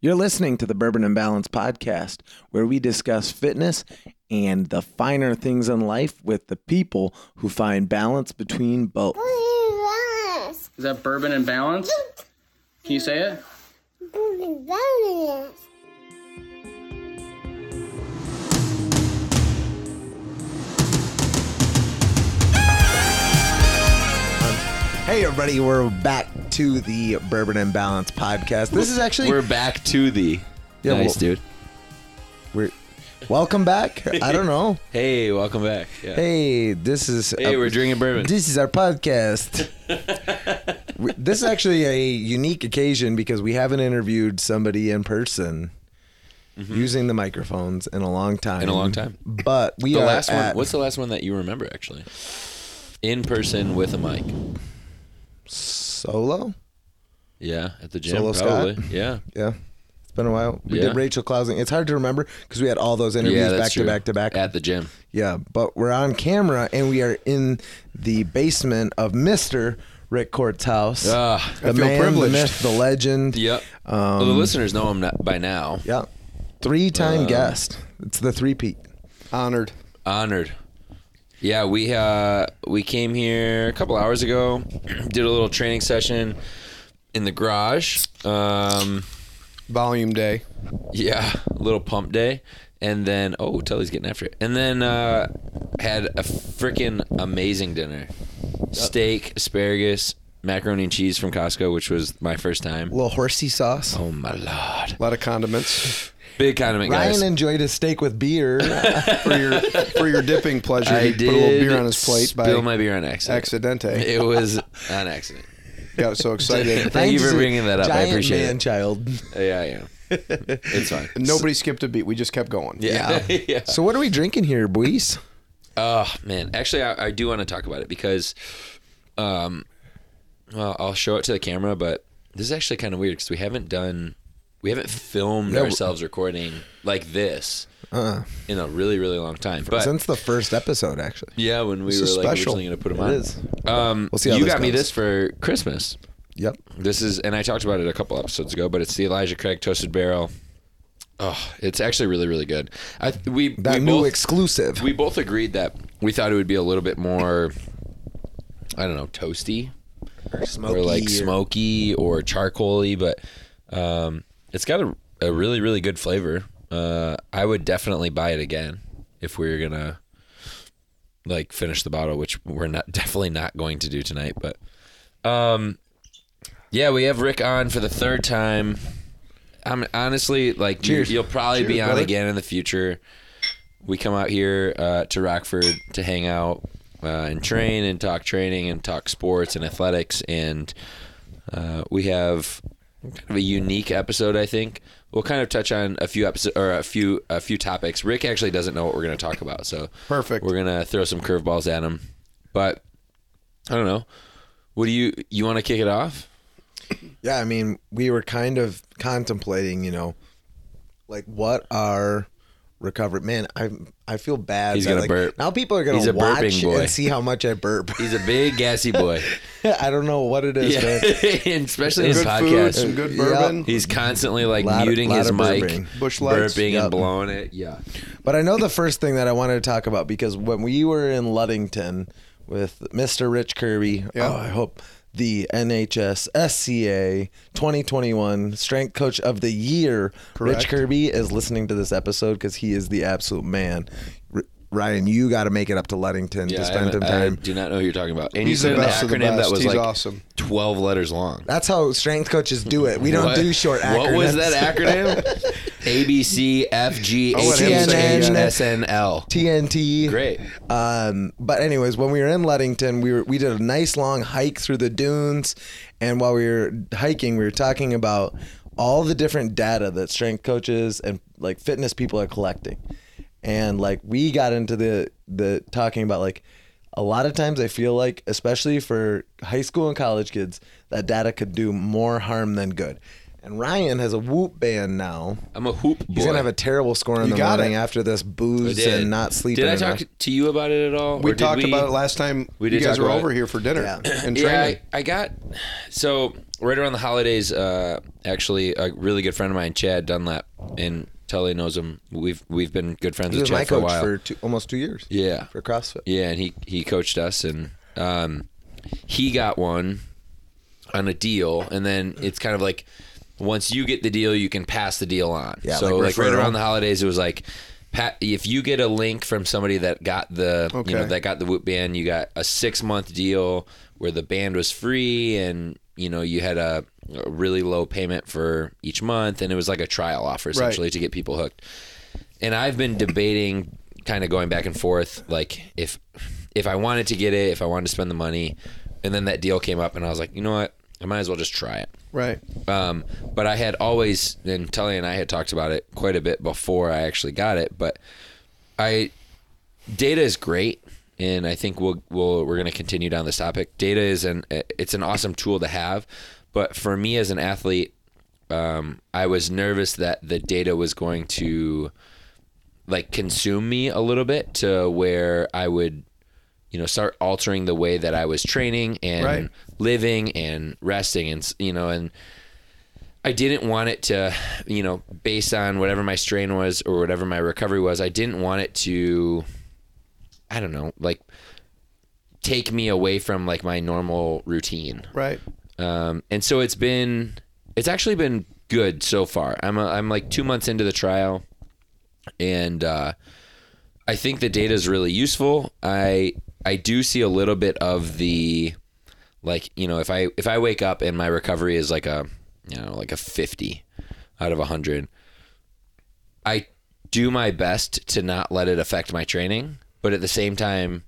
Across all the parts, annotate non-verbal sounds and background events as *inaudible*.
You're listening to the Bourbon and Balance podcast, where we discuss fitness and the finer things in life with the people who find balance between both. Is that bourbon and balance? Can you say it? Hey, everybody, we're back to the Bourbon and Balance podcast. This is actually We're back to the. Yeah, nice, well- dude. we're welcome back. *laughs* I don't know. Hey, welcome back. Yeah. Hey, this is Hey, we're drinking bourbon. This is our podcast. *laughs* We- this is actually a unique occasion because we haven't interviewed somebody in person using the microphones in a long time. Mm-hmm. In a long time. But we the are last at one. What's the last one that you remember actually? In person with a mic. Solo. Yeah, at the gym. Solo Scott? Yeah. *laughs* Yeah, it's been a while. We Yeah. did Rachel Clausing. It's hard to remember because we had all those interviews yeah, that's back true. to back to back. At the gym. Yeah, but we're on camera and we are in the basement of Mister Rick Court's house. Ah. the feel man, privileged. the myth, the legend. Yep. well, the listeners know him not- by now. Yeah. Three time Uh, guest. It's the three peat. Honored. Honored. Yeah, we uh we came here a couple hours ago, *clears throat* did a little training session in the garage. Um Volume day. Yeah, a little pump day, and then oh, Tully's getting after it, and then uh, had a freaking amazing dinner: steak, asparagus, macaroni and cheese from Costco, which was my first time. A little horsey sauce. Oh my lord! A lot of condiments Big condiment, guys. Ryan enjoyed his steak with beer. *laughs* for your for your dipping pleasure. I he did put a little beer on his plate by spill my beer on accident. accidente. It was *laughs* on accident. Got so excited. *laughs* Thank you for bringing that up. I Giant appreciate man it. child. Yeah, yeah. It's fine. Nobody skipped a beat. We just kept going. Yeah, yeah. So what are we drinking here, boys? Oh man, actually, I, I do want to talk about it because, um, well, I'll show it to the camera, but this is actually kind of weird because we haven't done, we haven't filmed No. ourselves recording like this Uh, in a really, really long time. But since the first episode, actually. yeah, when we This were like special. originally going to put them It on, is. um, We'll see how you got me this for Christmas. Yep. This is, and I talked about it a couple episodes ago, but it's the Elijah Craig Toasted Barrel. Oh, it's actually really, really good. I we That we new both, exclusive. we both agreed that we thought it would be a little bit more I don't know, toasty or smoky. or like smoky or charcoaly, but um, it's got a, a really really good flavor. Uh, I would definitely buy it again if we are gonna like finish the bottle, which we're not *laughs* definitely not going to do tonight. But um, yeah, we have Rick on for the third time. I'm honestly like you, Cheers. you'll probably be on brother. again in the future. We come out here uh, to Rockford to hang out uh, and train and talk training and talk sports and athletics and uh, we have kind of a unique episode. I think we'll kind of touch on a few episodes or a few a few topics. Rick actually doesn't know what we're going to talk about, so Perfect. We're gonna throw some curveballs at him, but I don't know. What do you you want to kick it off? Yeah, I mean, we were kind of contemplating, you know, like what are recovery. Man, I I feel bad. He's gonna like, burp. Now people are gonna He's a watch burping boy. and see how much I burp. *laughs* He's a big gassy boy, *laughs* I don't know what it is, yeah, *laughs* and especially in Good his food, podcast. some good Yeah. bourbon. He's constantly like Lot muting lot his mic, burping. Busch Lights. burping Yep. and blowing it. Yeah, But I know the first thing that I wanted to talk about because when we were in Ludington with Mr. Rich Kirby, Yeah. oh, I hope the NHS SCA 2021 Strength Coach of the Year, Rich Kirby, is listening to this episode because he is the absolute man. Ryan, you got to make it up to Ludington yeah. to spend some haven't- I time. do not know who you're talking about. And He's you the said an acronym that was He's like awesome. 12 letters long. That's how strength coaches do it. We don't do short acronyms. What was that acronym? *laughs* A B C F G H him I say H it. S N L. TNT. Great. Um, but anyways, when we were in Ludington, we were we did a nice long hike through the dunes, and while we were hiking, we were talking about all the different data that strength coaches and like fitness people are collecting, and like we got into the the talking about like a lot of times I feel like, especially for high school and college kids, that data could do more harm than good. And Ryan has a whoop band now. I'm a Whoop boy. He's gonna have a terrible score in You the got morning it. after this booze and not sleeping. Did I enough. talk to you about it at all? We talked we- about it last time We you guys were over it. here for dinner Yeah. and Yeah, training. I, I got so right around the holidays. Uh, actually, a really good friend of mine, Chad Dunlap, and Tully knows him. We've we've been good friends He with was my Chad for a while. for two, almost two years. yeah, For CrossFit. yeah, and he he coached us, and um, he got one on a deal, and then it's kind of like once you get the deal, you can pass the deal on. Yeah, so like like, right around the holidays, it was like. Pat, if you get a link from somebody that got the you know that got the Whoop band, you got a six month deal where the band was free, and you know you had a, a really low payment for each month, and it was like a trial offer essentially to get people hooked. And I've been debating, kind of going back and forth, like if if I wanted to get it, if I wanted to spend the money, and then that deal came up, and I was like, you know what, I might as well just try it. Right. Um, but I had always, and Tully and I had talked about it quite a bit before I actually got it. But I, data is great, and I think we'll, we'll we're going to continue down this topic. Data is an it's an awesome tool to have, but for me as an athlete, um, I was nervous that the data was going to like consume me a little bit to where I would you know start altering the way that I was training and Right. living and resting and you know and I didn't want it to you know based on whatever my strain was or whatever my recovery was I didn't want it to I don't know like take me away from like my normal routine Right. Um, and so it's been it's actually been good so far. I'm a, I'm like two months into the trial, and uh, I think the data is really useful. I I do see a little bit of the like you know if I if I wake up and my recovery is like a you know like a 50 out of 100 I do my best to not let it affect my training but at the same time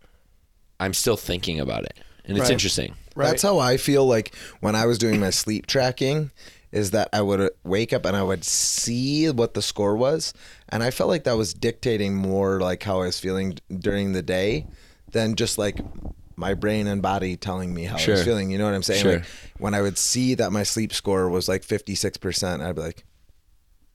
I'm still thinking about it and it's Right. interesting Right. That's how I feel like when I was doing my sleep tracking is that I would uh, wake up and I would see what the score was and I felt like that was dictating more like how I was feeling during the day than just like my brain and body telling me how I was feeling. You know what I'm saying? Sure. Like when I would see that my sleep score was like 56%, I'd be like,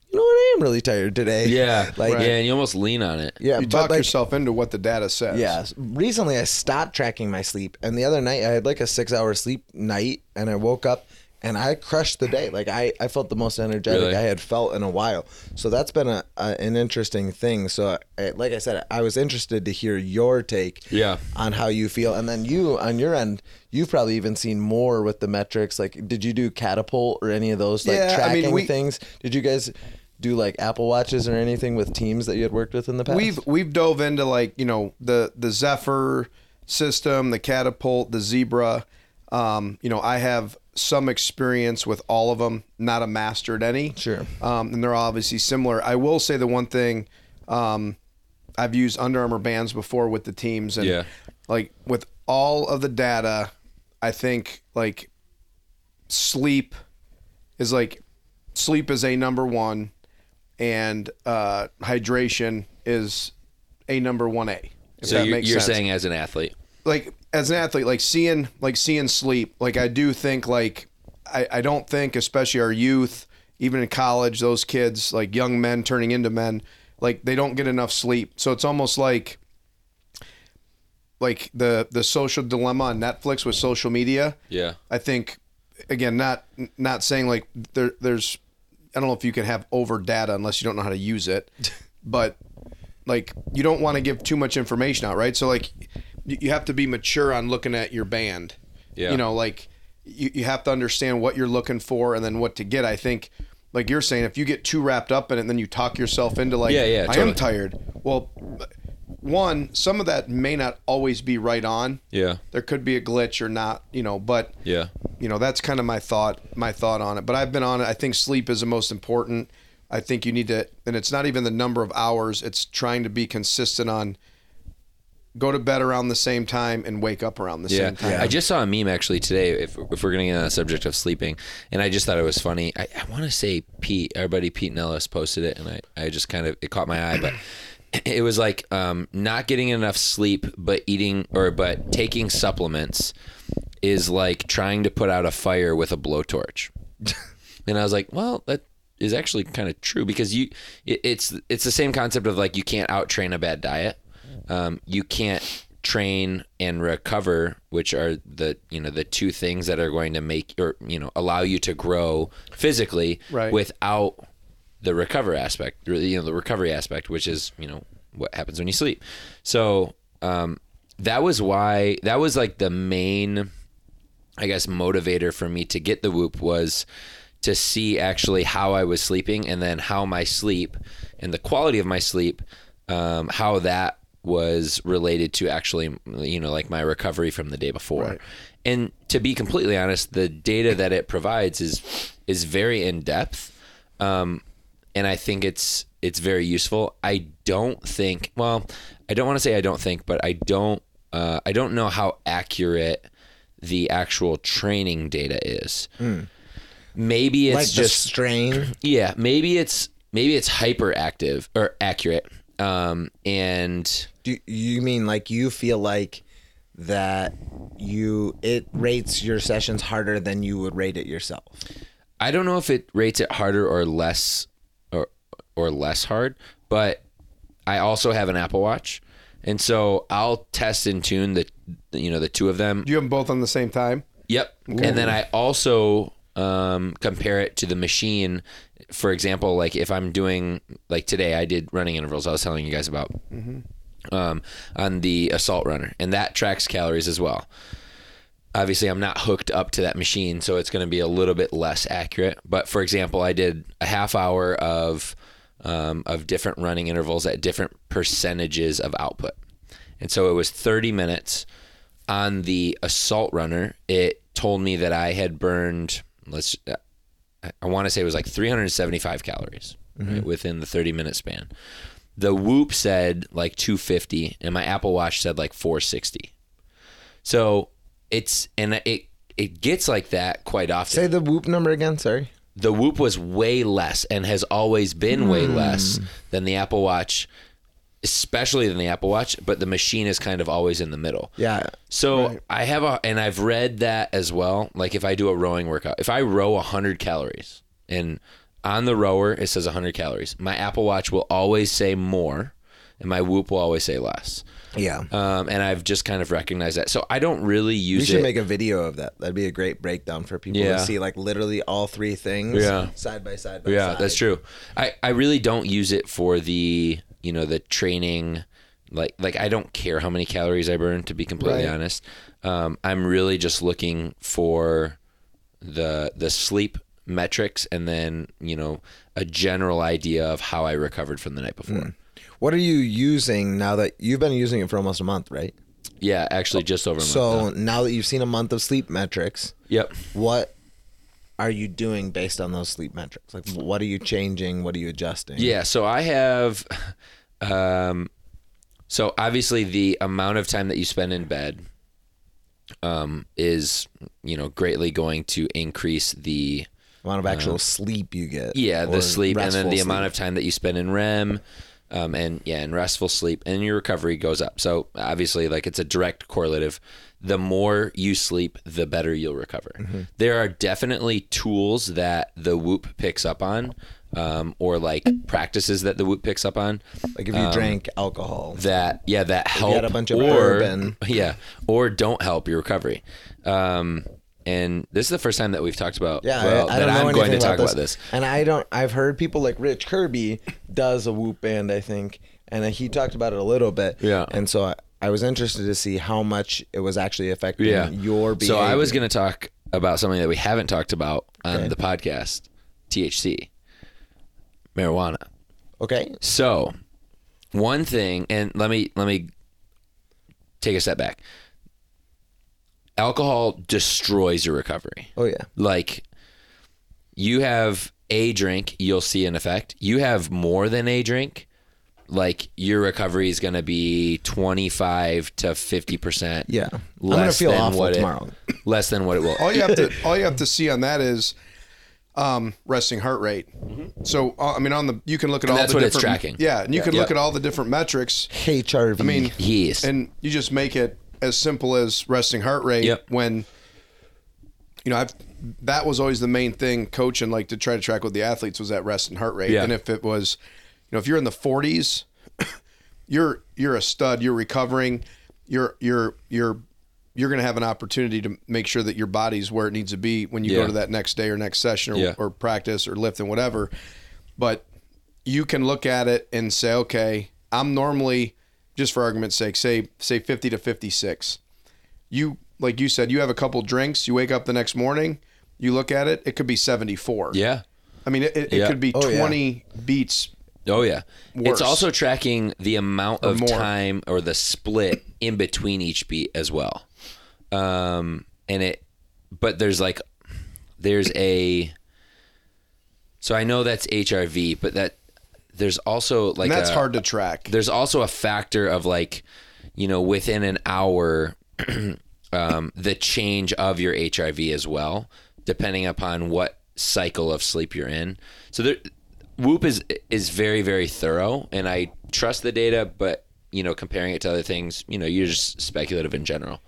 you know what? I am really tired today. Yeah, *laughs* Like, yeah, and you almost lean on it. yeah, you talk like, yourself into what the data says. yeah. Recently, I stopped tracking my sleep, and the other night I had like a six-hour sleep night, and I woke up and I crushed the day. Like I, I felt the most energetic Really? I had felt in a while. So that's been a, a an interesting thing. So, I, like I said, I was interested to hear your take, Yeah. on how you feel, and then you on your end, you've probably even seen more with the metrics. Like, did you do catapult or any of those like Yeah, I mean, tracking we- things? Did you guys? Do like Apple watches or anything with teams that you had worked with in the past? We've we've dove into like you know the the Zephyr system, the Catapult, the Zebra. Um, you know, I have some experience with all of them. Not a master at any. Sure. Um, and they're obviously similar. I will say the one thing. Um, I've used Under Armour bands before with the teams, and Yeah. like with all of the data, I think like sleep is like sleep is a number one, and uh, hydration is a number one A. So that you're, you're saying as an athlete, like as an athlete, like seeing like seeing sleep, like I do think like I, I don't think especially our youth, even in college, those kids, like young men turning into men, like they don't get enough sleep. So it's almost like like the the social dilemma on Netflix with social media. yeah, I think again, not not saying like there there's I don't know if you can have over data unless you don't know how to use it, *laughs* but like you don't want to give too much information out, right? So like you, have to be mature on looking at your band. Yeah. You know, like you, you have to understand what you're looking for and then what to get. I think like you're saying, if you get too wrapped up in it and then you talk yourself into like Yeah, yeah, I am tired. Well one, some of that may not always be right on. yeah, There could be a glitch or not, you know, but yeah, you know that's kind of my thought my thought on it but i've been on it i think sleep is the most important i think you need to and it's not even the number of hours it's trying to be consistent on go to bed around the same time and wake up around the yeah. same time Yeah. I just saw a meme actually today. If, if we're getting on the subject of sleeping, and I just thought it was funny. I, I want to say Pete, our buddy Pete Nellis posted it, and I, I just kind of it caught my eye, but. It was like um, not getting enough sleep, but eating or but taking supplements is like trying to put out a fire with a blowtorch. *laughs* And I was like, well, that is actually kind of true because you, it, it's it's the same concept of like you can't out train a bad diet. Um, you can't train and recover, which are the you know the two things that are going to make or you know allow you to grow physically Right. without the recover aspect, you know, the recovery aspect, which is you know what happens when you sleep. So um, that was why that was like the main, I guess, motivator for me to get the whoop was to see actually how I was sleeping and then how my sleep and the quality of my sleep, um, how that was related to actually, you know, like my recovery from the day before. Right. And to be completely honest, the data that it provides is is very in depth, um, and I think it's it's very useful. I don't think, well, I don't want to say I don't think, but I don't uh, I don't know how accurate the actual training data is. Maybe it's like just strain. *clears throat* yeah, maybe it's maybe it's hyperactive or accurate. Um, and Do you mean like you feel like that you it rates your sessions harder than you would rate it yourself? I don't know if it rates it harder or less or less hard, but I also have an Apple Watch. And so I'll test and tune the you know the two of them. Do you have them both on the same time? Yep. And then I also um, compare it to the machine. For example, like if I'm doing like today, I did running intervals. I was telling you guys about um, on the assault runner, and that tracks calories as well. Obviously, I'm not hooked up to that machine, so it's going to be a little bit less accurate. But for example, I did a half hour of um, of different running intervals at different percentages of output, and so it was 30 minutes on the assault runner, it told me that I had burned let's I want to say it was like 375 calories right, within the 30 minute span. The Whoop said like 250 and my Apple Watch said like 460. So it's and it it gets like that quite often. Say the whoop number again. Sorry. The Whoop was way less and has always been way hmm. less than the Apple Watch, especially than the Apple Watch, but the machine is kind of always in the middle. Yeah. So I have a, and I've read that as well. Like if I do a rowing workout, if I row 100 calories and on the rower it says 100 calories, my Apple Watch will always say more and my Whoop will always say less. Yeah. Um, and I've just kind of recognized that. So I don't really use We should it. make a video of that. That'd be a great breakdown for people Yeah. to see, like literally all three things, Yeah. side by side. By yeah, side. that's true. I, I really don't use it for the, you know, the training. Like, like I don't care how many calories I burn, to be completely Right. honest. Um, I'm really just looking for the the sleep metrics and then you know a general idea of how I recovered from the night before. What are you using now that you've been using it for almost a month, right? Yeah, actually, just over a month. So now. now that you've seen a month of sleep metrics, yep. what are you doing based on those sleep metrics? Like, what are you changing? What are you adjusting? Yeah, so I have um so obviously the amount of time that you spend in bed um is you know greatly going to increase the amount of actual sleep you get. yeah, the sleep and then the amount of time that you spend in REM um and yeah, and restful sleep and your recovery goes up. So obviously like it's a direct correlative. The more you sleep, the better you'll recover. Mm-hmm. There are definitely tools that the Whoop picks up on um, or like practices that the Whoop picks up on like if you drank alcohol. that yeah that help a bunch of or bourbon. *laughs* yeah or don't help your recovery um and this is the first time that we've talked about Yeah, well, I, I don't know I'm anything going to talk about, about this And I don't. I've heard people like Rich Kirby does a Whoop band, I think, and he talked about it a little bit. Yeah. And so I, I was interested to see how much it was actually affecting yeah your behavior. so I was going to talk about something that we haven't talked about on Okay. the podcast THC marijuana Okay. So, one thing, and let me let me take a step back. Alcohol destroys your recovery. Oh yeah. Like, you have a drink, you'll see an effect. You have more than a drink, like your recovery is going to be twenty five to fifty percent. Yeah. I'm less gonna feel than awful what it- tomorrow. *laughs* less than what it will. all you have to all you have to see on that is um, resting heart rate. So uh, I mean, on the you can look at And all that's the what it's different tracking. Yeah, and you can Yeah. look at all the different metrics. HRV. I mean, Yes. and you just make it as simple as resting heart rate Yep. when you know I've that was always the main thing coaching like to try to track with the athletes was that rest and heart rate. Yeah. And if it was, you know, if you're in the 40s, *coughs* you're you're a stud. You're recovering. You're you're you're you're going to have an opportunity to make sure that your body's where it needs to be when you Yeah. go to that next day or next session or, Yeah. or practice or lift and whatever. But you can look at it and say, okay, I'm normally, just for argument's sake, say say 50 to 56. You like you said, you have a couple drinks. You wake up the next morning, you look at it, it could be 74. Yeah. I mean, it, it, Yeah. it could be Oh, yeah. 20 beats. Oh yeah. Worse. It's also tracking the amount Or of more. time or the split in between each beat as well. Um and it but there's like there's a so I know that's HRV, but that there's also like And that's a- hard to track. there's also a factor of like you know within an hour *clears throat* um, the change of your HRV as well depending upon what cycle of sleep you're in so there whoop is is very very thorough and i trust the data but you know comparing it to other things you know you're just speculative in general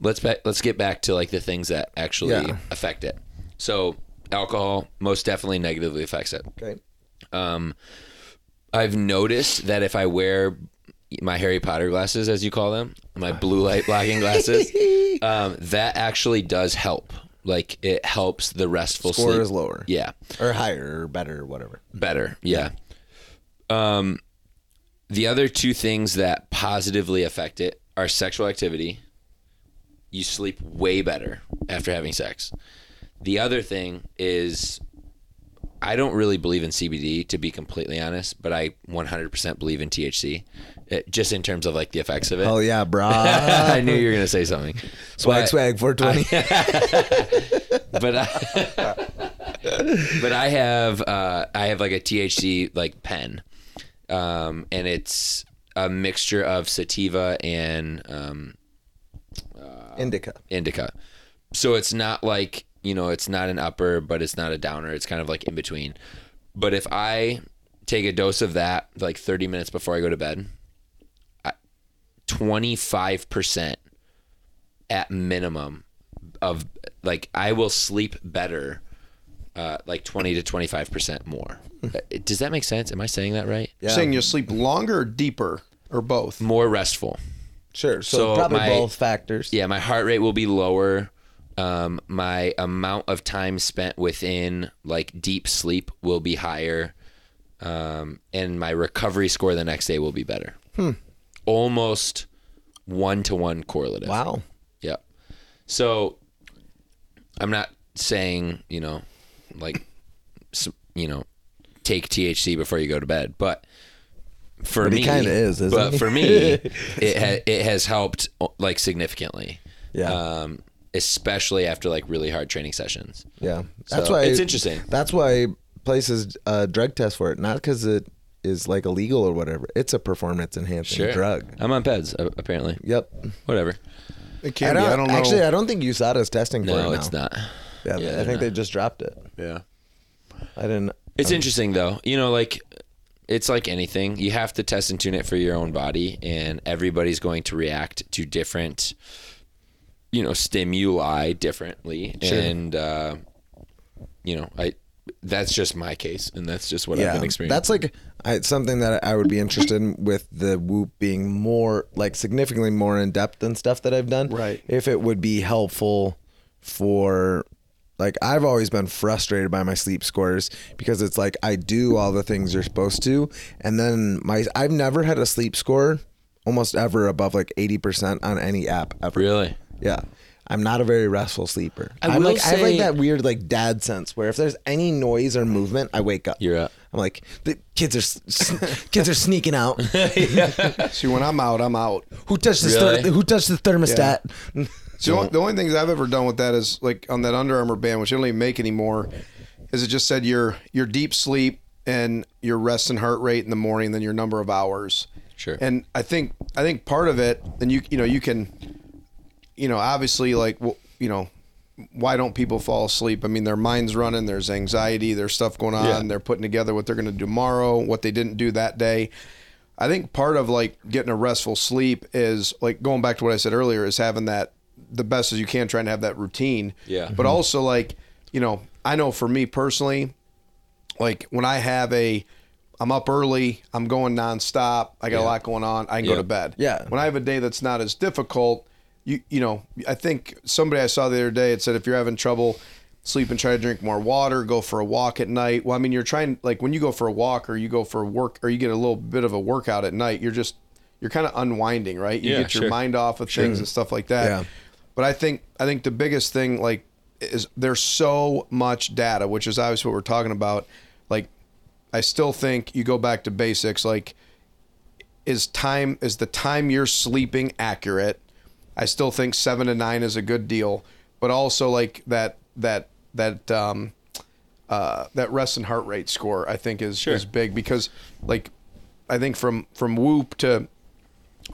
let's back, let's get back to like the things that actually Yeah. affect it so alcohol most definitely negatively affects it Okay. Um, I've noticed that if I wear my Harry Potter glasses, as you call them, my blue light blocking glasses, *laughs* um, that actually does help. Like it helps the restful Score sleep. is lower. Yeah, Or higher or better or whatever. better. Yeah. Um, the other two things that positively affect it are sexual activity. You sleep way better after having sex. The other thing is, I don't really believe in CBD to be completely honest, but I 100% believe in THC, uh, just in terms of like the effects of it. Oh yeah, bro! *laughs* I knew you were gonna say something. swag But- swag 420. *laughs* but I, *laughs* but I have uh, I have like a THC like pen, um, and it's a mixture of sativa and um, Indica. indica. So it's not like you know it's not an upper, but it's not a downer. It's kind of like in between. But if I take a dose of that like 30 minutes before I go to bed, twenty five percent at minimum of like I will sleep better. Uh, like 20 to 25% more. Uh, Does that make sense? Am I saying that right? Yeah. You're saying you'll sleep longer or deeper or both? More restful. Sure. So, So probably my- both factors. Yeah, my heart rate will be lower. Um, my amount of time spent within like deep sleep will be higher. Um, and my recovery score the next day will be better. Hmm. Almost one to one correlative. Wow. Yep. So I'm not saying, you know, like, you know, take THC before you go to bed, but for But me, kinda is, isn't but he? for me, *laughs* it ha- it has helped like significantly. Yeah. Um, especially after like really hard training sessions. Yeah. That's So, why it's interesting. That's why places uh, drug test for it, not because it is like illegal or whatever. It's a performance enhancing drug. I'm on PEDs apparently. Yep. Whatever. It I can don't, be. I don't know. Actually, I don't think USADA is testing for it No, it's not. Yeah, Yeah, I they're think they just dropped it. Yeah. I didn't. It's interesting though. You know, like it's like anything. You have to test and tune it for your own body, and everybody's going to react to different, you know, stimuli differently. And uh, you know, I that's just my case, and that's just what I've been experiencing. That's like I, something that I would be interested in with the Whoop being more, like significantly more in depth than stuff that I've done. Right. If it would be helpful for, like, I've always been frustrated by my sleep scores because it's like I do all the things you're supposed to, and then my I've never had a sleep score almost ever above like 80% on any app ever. really. Yeah. I'm not a very restful sleeper. I I am will like I have like that weird like dad sense where if there's any noise or movement, I wake up. You're up. I'm like the kids are s- s- kids are sneaking out. *laughs* See, when I'm out, I'm out. Who touched the Really? ther- who touched the thermostat? So the only, the only things I've ever done with that is like on that Under Armour band, which I don't even make anymore, is it just said your your deep sleep and your rest and heart rate in the morning, then your number of hours. Sure. And I think I think part of it, and you you know you can, you know, obviously like well, you know, why don't people fall asleep? I mean, their minds running, there's anxiety, there's stuff going on, Yeah. they're putting together what they're going to do tomorrow, what they didn't do that day. I think part of like getting a restful sleep is like going back to what I said earlier is having that the best as you can, trying to have that routine. Yeah. But mm-hmm. also like, you know, I know for me personally, like when I have a, I'm up early, I'm going nonstop, I got a lot going on, I can go to bed. Yeah. When I have a day that's not as difficult, you you know, I think somebody I saw the other day it said if you're having trouble sleeping, try to drink more water, go for a walk at night. Well, I mean, you're trying like when you go for a walk or you go for a work or you get a little bit of a workout at night, you're just you're kind of unwinding, right? You Yeah, get your sure. mind off of things and stuff like that. Yeah. But I think I think the biggest thing like is there's so much data, which is obviously what we're talking about. Like I still think you go back to basics like is time is the time you're sleeping accurate? I still think 7 to 9 is a good deal, but also like that that that um uh that rest and heart rate score I think is is big because like I think from from Whoop to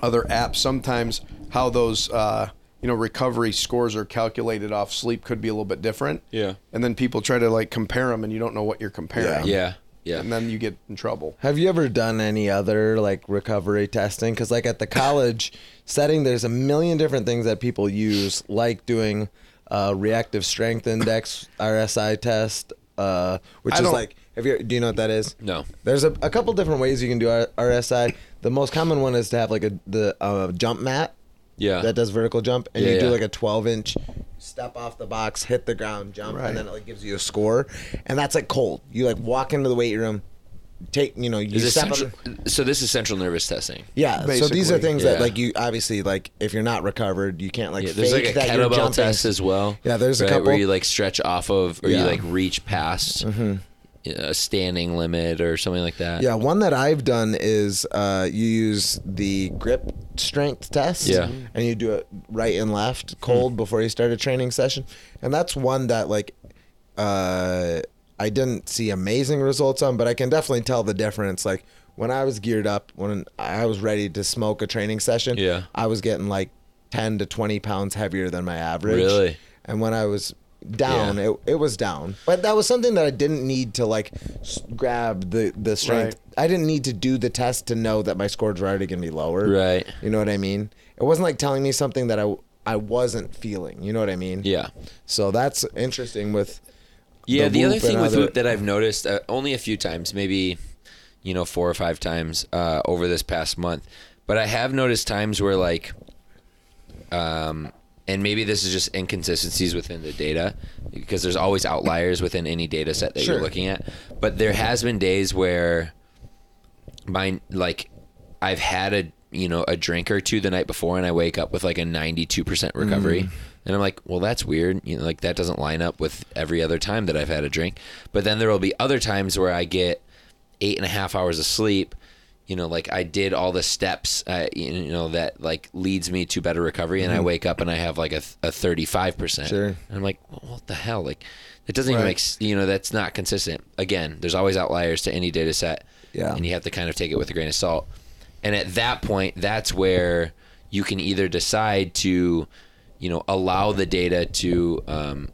other apps sometimes how those uh you know recovery scores are calculated off sleep could be a little bit different Yeah. and then people try to like compare them and you don't know what you're comparing Yeah. Yeah. And then you get in trouble Have you ever done any other like recovery testing? Because like at the college setting, there's a million different things that people use, like doing uh, reactive strength index *coughs* RSI test, uh, which I is don't- like. Have you? Do you know what that is? No. There's a, a couple different ways you can do R- RSI. The most common one is to have like a the uh, jump mat Yeah. that does vertical jump, and Yeah, you do like a 12 inch step off the box, hit the ground, jump, Right. and then it like gives you a score, and that's like cold. You like walk into the weight room, take you know you Is step central, the- so this is central nervous testing. yeah. So these are Basically. things that like you obviously like if you're not recovered, you can't like Yeah, there's fake like a that kettlebell test as well. Yeah, there's a couple. where you like stretch off of, or you Yeah. Mm-hmm. like reach past a standing limit or something like that. Yeah, one that I've done is uh, you use the grip strength test. Yeah. And you do it right and left, cold, before you start a training session. And that's one that, like, uh, I didn't see amazing results on, but I can definitely tell the difference. Like, when I was geared up, when I was ready to smoke a training session, Yeah. I was getting like 10 to 20 pounds heavier than my average. Really? And when I was down, Yeah. it, it was down. But that was something that I didn't need to like s- grab the, the strength. I didn't need to do the test to know that my scores were already going to be lower. Right. You know what I mean? It wasn't like telling me something that I, I wasn't feeling. You know what I mean? Yeah. So that's interesting with. Yeah, the, other thing with other- Whoop that I've noticed uh, only a few times, maybe you know four or five times uh, over this past month, but I have noticed times where like, um, and maybe this is just inconsistencies within the data because there's always outliers within any data set that Sure. you're looking at. But there has been days where mine like I've had a you know a drink or two the night before and I wake up with like a 92% recovery mm. and I'm like well that's weird you know like that doesn't line up with every other time that I've had a drink but then there will be other times where I get eight and a half hours of sleep you know like I did all the steps uh, you know that like leads me to better recovery and I wake up and I have like a, a 35% Sure. and I'm like well, what the hell like it doesn't even make you know that's not consistent again there's always outliers to any data set Yeah. and you have to kind of take it with a grain of salt. And at that point, that's where you can either decide to, you know, allow the data to um,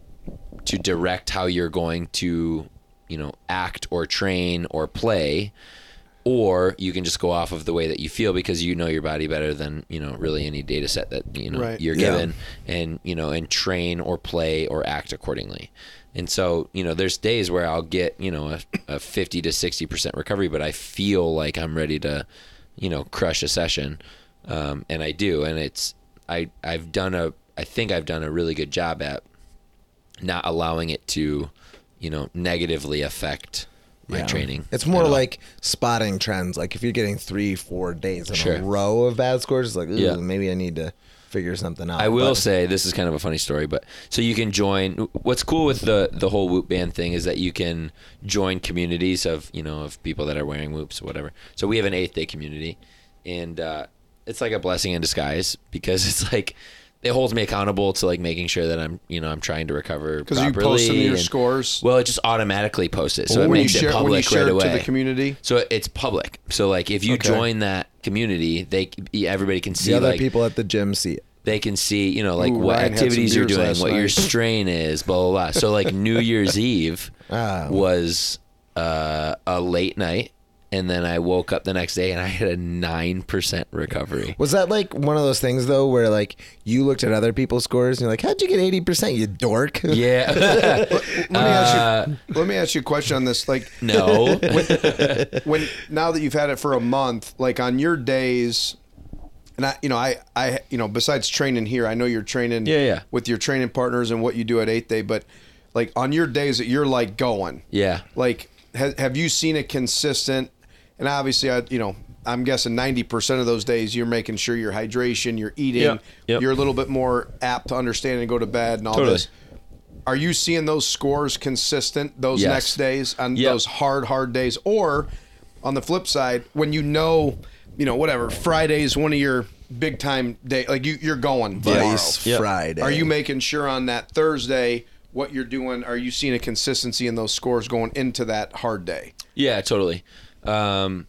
to direct how you're going to, you know, act or train or play, or you can just go off of the way that you feel because you know your body better than you know really any data set that you know Right. you're Yeah. given, and you know, and train or play or act accordingly. And so, you know, there's days where I'll get, you know, a, a 50 to 60% recovery, but I feel like I'm ready to, you know, crush a session. Um, and I do. And it's, I, I've done a, I think I've done a really good job at not allowing it to, you know, negatively affect my Yeah. training. It's more like spotting trends. Like if you're getting three, four days in Sure. a row of bad scores, it's like, ooh, Yeah. maybe I need to figure something out. I will But- say this is kind of a funny story, but so you can join. What's cool with the the whole Whoop band thing is that you can join communities of you know of people that are wearing Whoops or whatever. So we have an eighth day community, and uh, it's like a blessing in disguise because *laughs* it's like it holds me accountable to like making sure that I'm you know I'm trying to recover because you properly. post them your and- scores Well, it just automatically posts it, so it when you makes share it when you public share right it away to the community So it's public. So like if you Okay. join that community, they everybody can see the other like, people at the gym see it. they can see, you know, like Ooh, what Ryan activities you're doing, last what your strain is, blah blah blah. So like *laughs* New Year's Eve Ah. was uh, a late night, and then I woke up the next day and I had a nine percent recovery. Was that like one of those things though, where like you looked at other people's scores and you're like, "How'd you get eighty percent, you dork?" *laughs* Yeah, *laughs* Let me ask you. Uh, let me ask you a question on this. Like, no, *laughs* when now that you've had it for a month, like on your days, and I, you know, I, I, you know, besides training here, I know you're training, Yeah, yeah. with your training partners and what you do at Eighth Day, but like on your days that you're like going, yeah, like, ha- have you seen it consistent? And obviously, I, you know, I'm guessing 90% of those days you're making sure your hydration, you're eating, Yep, yep. you're a little bit more apt to understand and go to bed and all Totally. this. Are you seeing those scores consistent those Yes. next days on Yep. those hard, hard days? Or on the flip side, when you know, you know, whatever, Friday's one of your big time day, like you, you're going tomorrow. Vice Yep. Friday. Are you making sure on that Thursday what you're doing? Are you seeing a consistency in those scores going into that hard day? Yeah, totally. Um,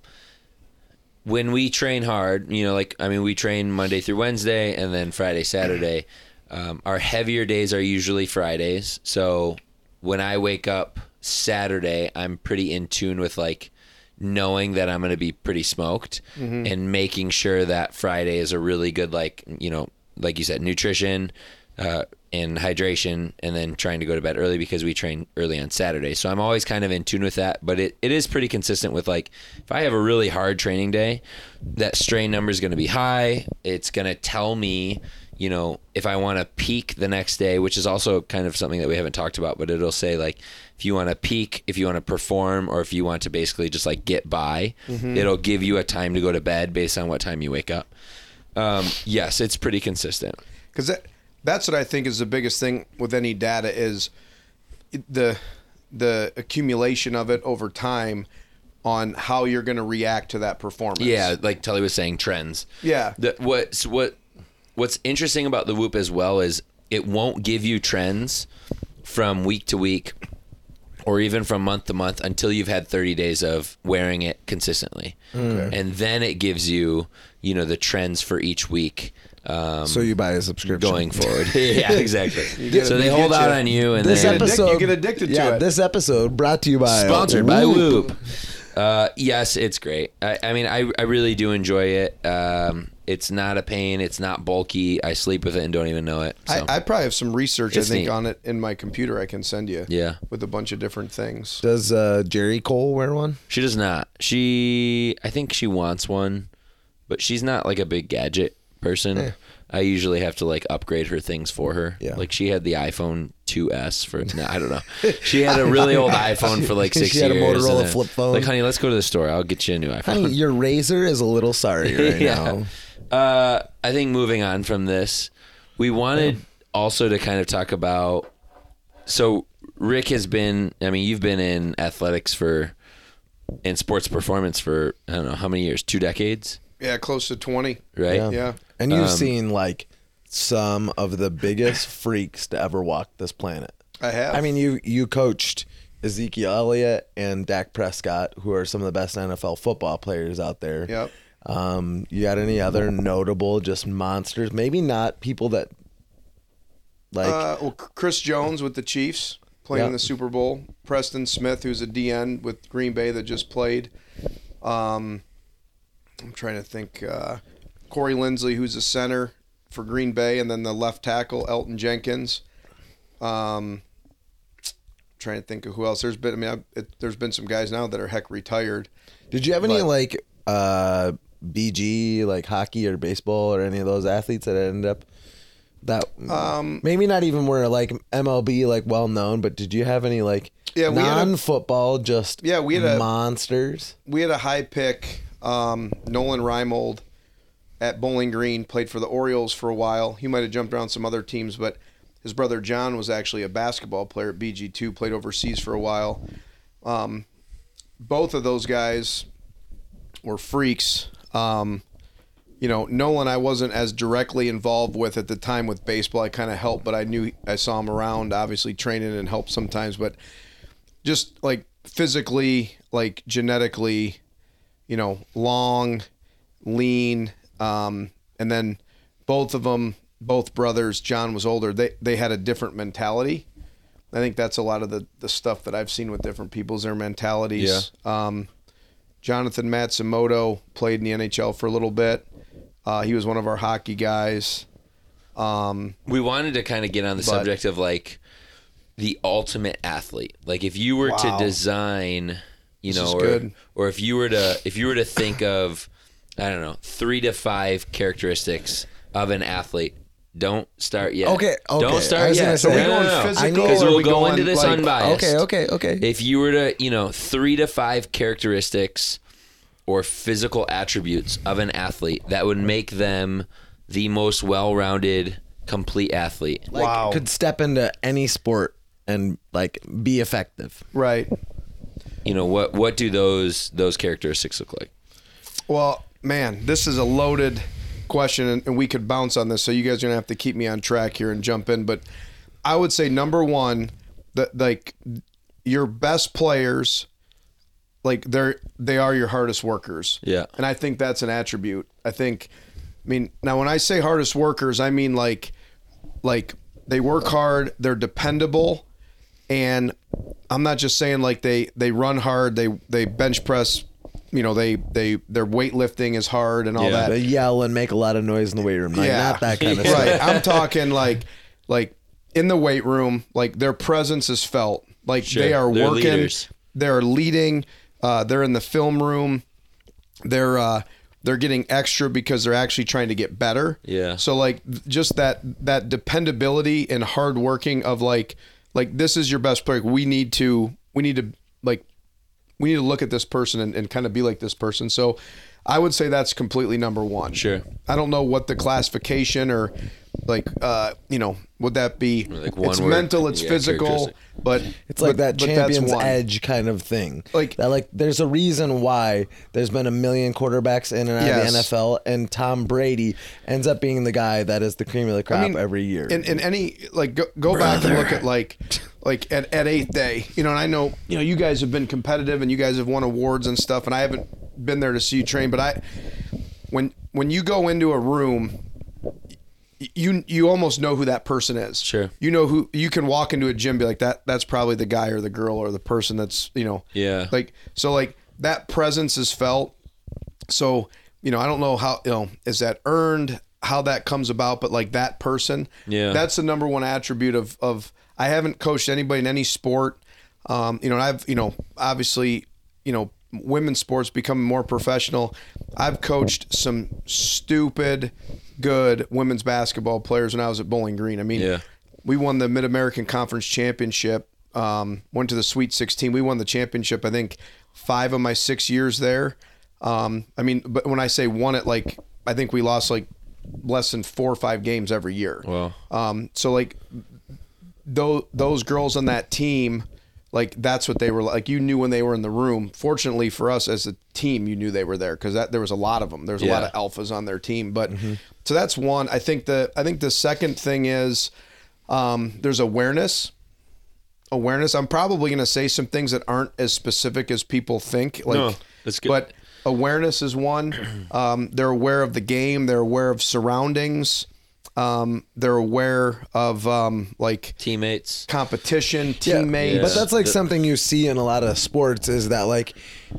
when we train hard, you know, like I mean, we train Monday through Wednesday, and then Friday, Saturday. Um, our heavier days are usually Fridays. So when I wake up Saturday, I'm pretty in tune with like knowing that I'm going to be pretty smoked and making sure that Friday is a really good like you know like you said nutrition uh, and hydration and then trying to go to bed early because we train early on Saturday. So I'm always kind of in tune with that, but it, it is pretty consistent with like if I have a really hard training day, that strain number is going to be high. It's going to tell me you know, if I want to peak the next day, which is also kind of something that we haven't talked about, but it'll say like if you want to peak, if you want to perform, or if you want to basically just like get by, it'll give you a time to go to bed based on what time you wake up. Um, yes, it's pretty consistent. because that, that's what I think is the biggest thing with any data is the the accumulation of it over time on how you're going to react to that performance. Yeah, like Tully was saying, trends. Yeah. The, what's what what's interesting about the Whoop as well is it won't give you trends from week to week or even from month to month until you've had 30 days of wearing it consistently. Mm. And then it gives you, you know, the trends for each week. Um, So you buy a subscription going forward. *laughs* *laughs* yeah, exactly. *laughs* get- so they hold out you- on you and This then episode, you get addicted to it. This episode brought to you by sponsored by Whoop. Whoop. Uh, yes, it's great. I, I mean, I, I really do enjoy it. Um, it's not a pain. It's not bulky. I sleep with it and don't even know it. So. I, I probably have some research It's I think neat. on it in my computer I can send you. Yeah. With a bunch of different things. Does uh, Jerry Cole wear one? she does not. She, I think she wants one, but she's not like a big gadget person. I usually have to like upgrade her things for her. Yeah. Like she had the iPhone 2S for no, I don't know. *laughs* She had a really old *laughs* iPhone for like six years. She had a years. and Motorola then- flip phone. Like, honey, let's go to the store. I'll get you a new iPhone. Honey, your Razr is a little sorry right *laughs* now. Uh, I think moving on from this, we wanted also to kind of talk about. So Rick has been. I mean, you've been in athletics for, in sports performance for I don't know how many years. Two decades, Yeah, close to 20. right? Yeah. Yeah. And you've Um, seen like some of the biggest *laughs* freaks to ever walk this planet. I have. I mean, you you coached Ezekiel Elliott and Dak Prescott, who are some of the best NFL football players out there. Yep. Um, you got any other notable just monsters? Maybe not people that like uh, well, Chris Jones with the Chiefs playing Yeah. in the Super Bowl. Preston Smith, who's a DN with Green Bay that just played. Um, I'm trying to think. Uh, Corey Linsley, who's a center for Green Bay, and then the left tackle Elgton Jenkins. Um, trying to think of who else. There's been. I mean, I, it, there's been some guys now that are heck retired. Did you have any But- like uh BG like hockey or baseball or any of those athletes that ended up that Um, maybe not even were like MLB like well known, but did you have any like Yeah, we had a- non football just Yeah, we had a- monsters? we had a high pick, um, Nolan Reimold at Bowling Green, played for the Orioles for a while. He might have jumped around some other teams, but his brother John was actually a basketball player at BG2, played overseas for a while. Um, both of those guys were freaks. Um, you know, Nolan I wasn't as directly involved with at the time with baseball. I kind of helped, but I knew I saw him around, obviously training and helped sometimes. But just like physically, like genetically, you know, long, lean, um, and then both of them, both brothers. John was older. They they had a different mentality. I think that's a lot of the the stuff that I've seen with different people's their mentalities. Um, Jonathan Matsumoto played in the NHL for a little bit. Uh, he was one of our hockey guys. Um, We wanted to kind of get on the But- subject of like the ultimate athlete. Like if you were Wow. to design, you This know, or, good. or if you were to if you were to think of I don't know, 3 to 5 characteristics of an athlete. Don't start yet. Okay, okay. Don't start was gonna yet. say- Are we going I physical need- Because we'll we go into this like- unbiased. Okay, okay, okay. If you were to, you know, three to five characteristics or physical attributes of an athlete that would make them the most well-rounded, complete athlete. like, Wow. Could step into any sport and like be effective. right. You know what? What do those those characteristics look like? Well, man, this is a loaded question, and, and we could bounce on this. So you guys are gonna have to keep me on track here and jump in. But I would say number one, that like your best players, like they're they are your hardest workers. Yeah. and I think that's an attribute. I think, I mean, now when I say hardest workers, I mean like, like they work hard, they're dependable, and I'm not just saying like they they run hard, they they bench press, you know, they they their weightlifting is hard and all Yeah. that. They yell and make a lot of noise in the weight room. Like, Yeah. Not that kind of *laughs* right. stuff. I'm talking like like in the weight room, like their presence is felt. Like Sure. they are They're working. leaders. They're leading. Uh, they're in the film room. They're uh, they're getting extra because they're actually trying to get better. Yeah. So like just that that dependability and hard working of like like this is your best player. We need to we need to like we need to look at this person and, and kind of be like this person. So I would say that's completely number one. Sure. I don't know what the classification or like uh you know would that be Like one it's word, mental it's yeah, physical characteristic. but It's like but- that but that's champion's one. edge kind of thing. Like- that, like there's a reason why there's been a million quarterbacks in and out Yes. of the NFL, and Tom Brady ends up being the guy that is the cream of the crop every year. in, in any like go, go back and look at like like at, at eighth day you know and i know you know you guys have been competitive and you guys have won awards and stuff and i haven't been there to see you train but i when when you go into a room y- you you almost know who that person is Sure. you know who you can walk into a gym and be like that that's probably the guy or the girl or the person that's you know Yeah. like so like that presence is felt so you know i don't know how you know is that earned how that comes about but like that person Yeah. that's the number one attribute of of i haven't coached anybody in any sport um you know i've you know obviously you know women's sports becoming more professional i've coached some stupid good women's basketball players when i was at bowling green i mean Yeah. we won the mid-american conference championship um, went to the sweet 16 we won the championship i think five of my six years there um, i mean but when i say won it like i think we lost like less than four or five games every year Wow. um, so like those those girls on that team like that's what they were like you knew when they were in the room. Fortunately for us as a team you knew they were there because that there was a lot of them there's a lot of alphas on their team. But so that's one. I think the i think the second thing is um, there's awareness. Awareness. I'm probably going to say some things that aren't as specific as people think like No, that's good. but awareness is one. *clears throat* Um, they're aware of the game. They're aware of surroundings um, they're aware of um, like Teammates. competition, Yeah, teammates. But that's like The- something you see in a lot of sports is that like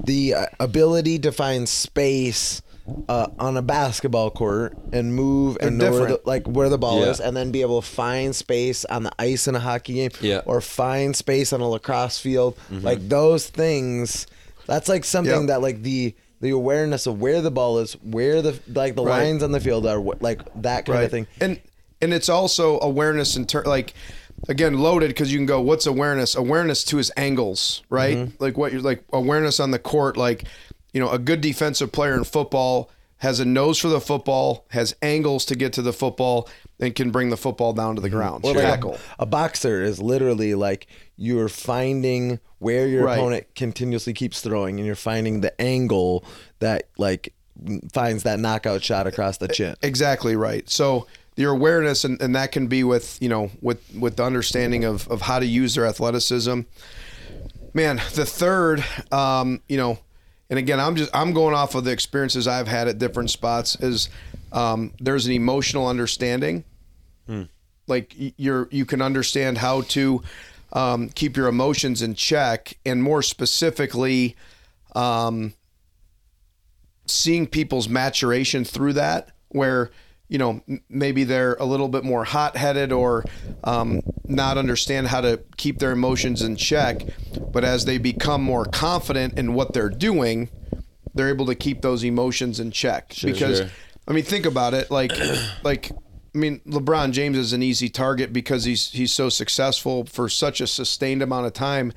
the uh, ability to find space uh, on a basketball court and move and They're know where the, like where the ball Yeah. is, and then be able to find space on the ice in a hockey game, Yeah. or find space on a lacrosse field. Like those things, that's like something Yep. that like the the awareness of where the ball is, where the like the Right. lines on the field are, like that kind of thing. And and it's also awareness in ter- like again loaded because you can go what's awareness? Awareness to his angles, right? Mm-hmm. Like what you're like awareness on the court. Like you know, a good defensive player in football has a nose for the football, has angles to get to the football, and can bring the football down to the ground. Or like a- Tackle. A, boxer is literally like you're finding where your Right. opponent continuously keeps throwing, and you're finding the angle that like finds that knockout shot across the chin. Exactly right. So your awareness and, and that can be with, you know, with with the understanding of, of how to use their athleticism. Man, the third, um, you know, and again I'm just I'm going off of the experiences I've had at different spots is um, there's an emotional understanding. Like you're you can understand how to um, keep your emotions in check and more specifically um, seeing people's maturation through that, where you know maybe they're a little bit more hot-headed or um, not understand how to keep their emotions in check, but as they become more confident in what they're doing, they're able to keep those emotions in check. because Sure. I mean, think about it. Like, *clears throat* like I mean, LeBron James is an easy target because he's he's so successful for such a sustained amount of time.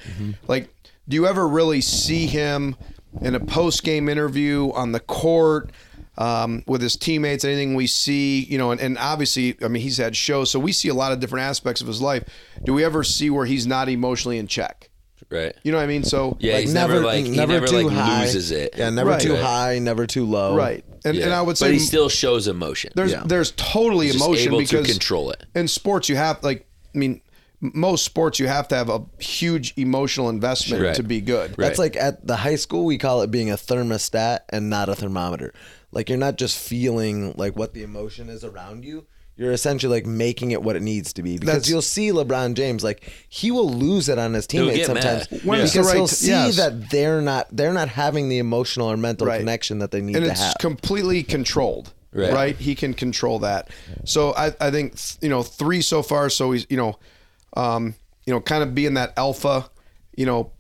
Like, do you ever really see him in a post game interview on the court? Um, with his teammates, anything we see, you know, and, and obviously, I mean, he's had shows, so we see a lot of different aspects of his life. Do we ever see where he's not emotionally in check? Right. You know what I mean? So, Yeah, Like he's never, like he never too like high. loses it. Yeah, never Right. too Right. high, never too low. right, and Yeah. and I would say but he still shows emotion. there's Yeah. there's totally He's emotion able because to control it. in sports you have like I mean most sports you have to have a huge emotional investment Right. to be good. Right. That's like at the high school we call it being a thermostat and not a thermometer. Like you're not just feeling like what the emotion is around you. You're essentially like making it what it needs to be because That's- you'll see LeBron James like he will lose it on his teammates sometimes mad. When it's because the right he'll see yes. that they're not they're not having the emotional or mental Right. connection that they need and to have. And it's completely controlled. Right. Right. He can control that. So I, I think you know three so far. So he's you know, um, you know, kind of being that alpha, you know,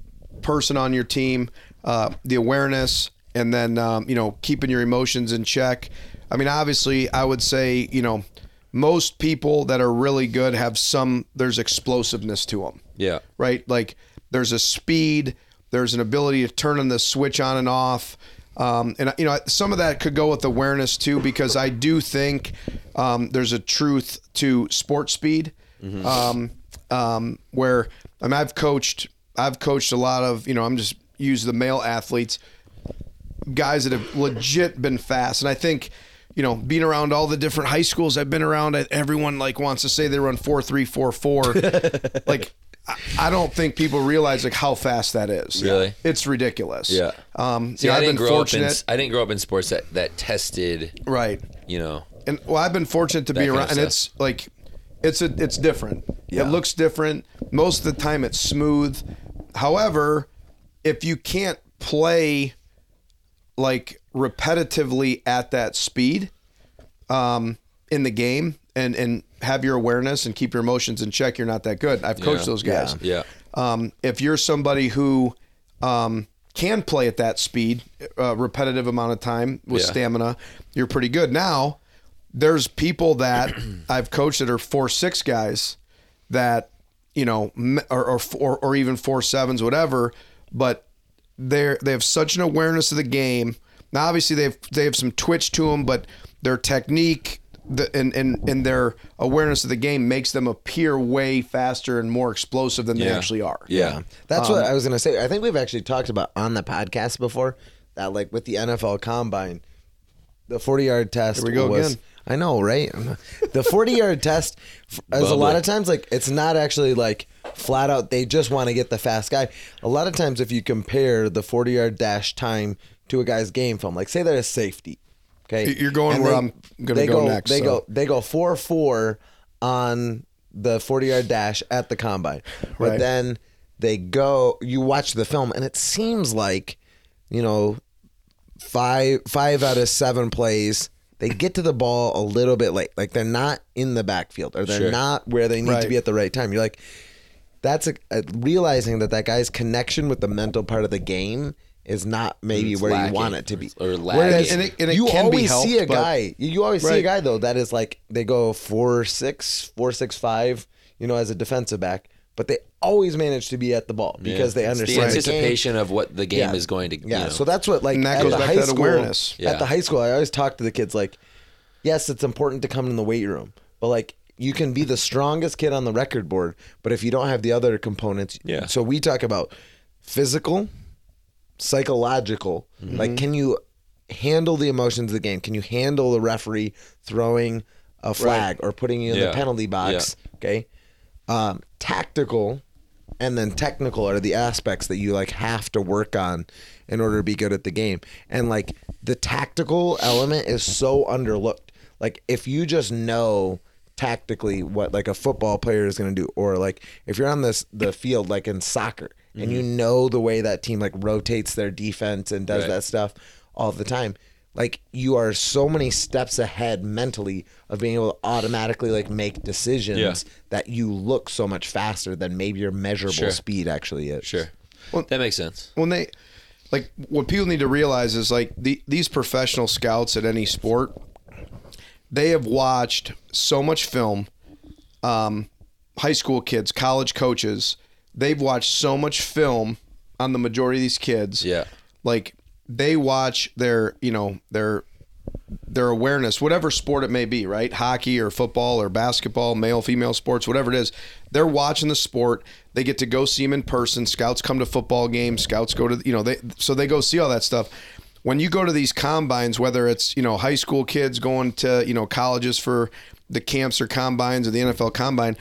person on your team, uh, the awareness, and then um, you know keeping your emotions in check. I mean, obviously, I would say you know most people that are really good have some there's explosiveness to them Yeah. right? Like there's a speed, there's an ability to turn on the switch on and off. Um, and you know, some of that could go with awareness too, because I do think um, there's a truth to sport speed, um, um, where I mean, I've coached, I've coached a lot of, you know, I'm just use the male athletes, guys that have legit been fast, and I think. You know, being around all the different high schools I've been around, everyone like wants to say they run four three four four. *laughs* like I- don't think people realize like how fast that is. Really? it's ridiculous. Yeah. Um, See, you know, I I've didn't been grow fortunate. up in I didn't grow up in sports that that tested. right. You know. And well, I've been fortunate to be kind around, of and stuff. it's like, it's a, it's different. Yeah. It looks different. Most of the time, it's smooth. However, if you can't play like repetitively at that speed, um, in the game and and have your awareness and keep your emotions in check, you're not that good. I've coached Yeah. those guys. Yeah. Um, if you're somebody who um, can play at that speed, uh, repetitive amount of time with Yeah. stamina, you're pretty good. Now, there's people that *clears throat* I've coached that are four six guys that you know, or or or, or even four sevens, whatever, but they're they have such an awareness of the game. Now, obviously, they have they have some twitch to them, but their technique the, and, and and their awareness of the game makes them appear way faster and more explosive than they actually are. Yeah. That's what um, I was gonna say. I think we've actually talked about on the podcast before that, like with the NFL Combine, the forty-yard test. Here we go was, again. I know, right? The forty-yard *laughs* test f- is a lot of times like it's not actually like flat out. They just want to get the fast guy. A lot of times, if you compare the forty-yard dash time to a guy's game film, like say they're a safety, okay, You're going And where they- I'm gonna they go next, They so. go they go four four on the 40 yard dash at the combine. But Right. then they go you watch the film and it seems like, you know, five five out of seven plays they get to the ball a little bit late. Like they're not in the backfield or they're Sure. not where they need to be at the right time. You're like that's a, a realizing that that guy's connection with the mental part of the game is not maybe It's where lacking. you want it to be. Or Whereas lagging. And it- and it you can be always see a helped, but- guy. You always see a guy though that is like they go four six, four six five. You know, as a defensive back, but they always manage to be at the ball because they It's the understand the game. anticipation of what the game Yeah. is going to. Yeah, You know. so that's what like And that at goes the back high to that school, awareness. Yeah. At the high school, I always talk to the kids like, yes, it's important to come in the weight room, but like you can be the strongest kid on the record board, but if you don't have the other components, Yeah. So we talk about physical, psychological. Mm-hmm. Like, can you handle the emotions of the game? Can you handle the referee throwing a flag or putting you in Yeah. the penalty box? Okay. Um, tactical and then technical are the aspects that you like have to work on in order to be good at the game. And like the tactical element is so underlooked. Like if you just know tactically what like a football player is going to do or like if you're on this the field like in soccer and you mm-hmm. know the way that team like rotates their defense and does Right. that stuff all the time like you are so many steps ahead mentally of being able to automatically like make decisions Yeah. that you look so much faster than maybe your measurable Sure. speed actually is. Sure. Well, that makes sense. when they like what people need to realize is like the, these professional scouts at any sport they have watched so much film um, high school kids college coaches they've watched so much film on the majority of these kids Yeah. like they watch their you know their their awareness whatever sport it may be right? Hockey or football or basketball male female sports whatever it is they're watching the sport. They get to go see them in person. Scouts come to football games. Scouts go to you know they so they go see all that stuff. When you go to these combines whether it's you know high school kids going to you know colleges for the camps or combines or the NFL combine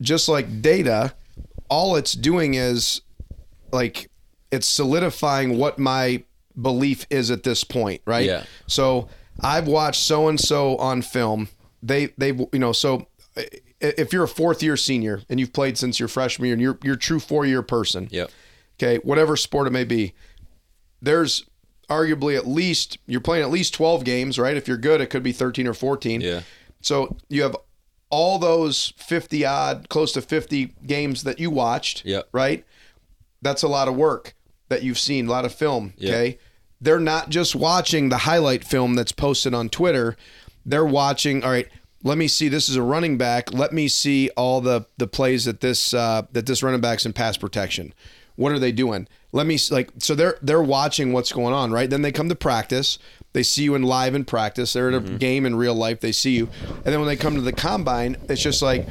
just like data all it's doing is like it's solidifying what my belief is at this point, right? Yeah. So I've watched so and so on film. They they you know so if you're a fourth year senior and you've played since your freshman year and you're you're a true four year person, Yeah. okay, whatever sport it may be, there's arguably at least you're playing at least 12 games, right? If you're good, it could be 13 or 14. Yeah. So you have all those 50 odd, close to 50 games that you watched, Yep. right? That's a lot of work that you've seen, a lot of film, Yep. okay? They're not just watching the highlight film that's posted on Twitter. They're watching, all right, let me see this is a running back. Let me see all the the plays that this uh that this running back's in pass protection. What are they doing? Let me like so they're they're watching what's going on, right? Then they come to practice. They see you in live in practice. They're at a game in real life. They see you, and then when they come to the combine, it's just like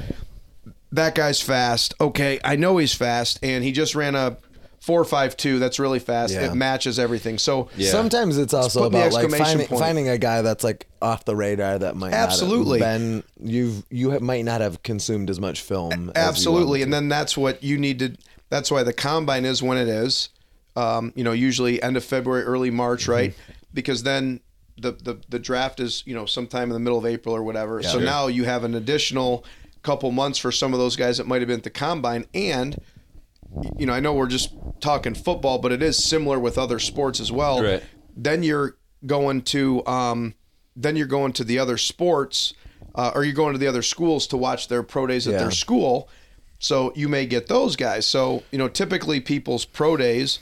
that guy's fast. Okay, I know he's fast, and he just ran a four five two. That's really fast. Yeah. It matches everything. So Yeah. Sometimes it's also about like finding, finding a guy that's like off the radar that might Absolutely. not have been you've you have, might not have consumed as much film. as you absolutely, and then that's what you need to. That's why the combine is when it is. Um, you know, usually end of February, early March, Mm-hmm. right? Because then the, the the draft is you know sometime in the middle of April or whatever. so Sure. now you have an additional couple months for some of those guys that might have been at the combine and you know, I know we're just talking football, but it is similar with other sports as well. Right. Then you're going to, um, then you're going to the other sports, uh, or you're going to the other schools to watch their pro days at Yeah. their school. So you may get those guys. So you know, typically people's pro days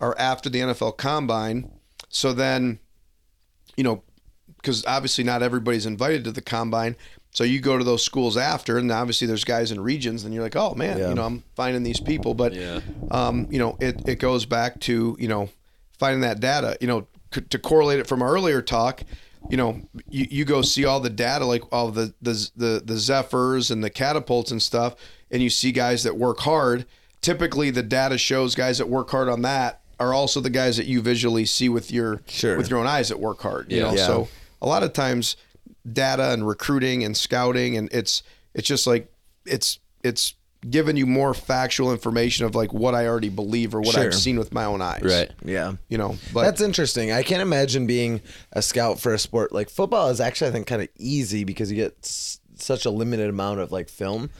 are after the NFL Combine. So then, you know, because obviously not everybody's invited to the combine. So you go to those schools after, and obviously there's guys in regions, and you're like, oh man, Yeah. you know, I'm finding these people. But Yeah. um, you know, it, it goes back to, you know, finding that data, you know, c- to correlate it from our earlier talk, you know, you, you go see all the data, like all the, the, the, the Zephyrs and the catapults and stuff, and you see guys that work hard. Typically the data shows guys that work hard on that are also the guys that you visually see with your, Sure. with your own eyes that work hard, you Yeah. know? Yeah. So a lot of times data and recruiting and scouting and it's, it's just like, it's, it's, giving you more factual information of like what I already believe or what Sure. I've seen with my own eyes. Right. Yeah. You know, but That's interesting. I can't imagine being a scout for a sport like football is actually I think kind of easy because you get s- such a limited amount of like film.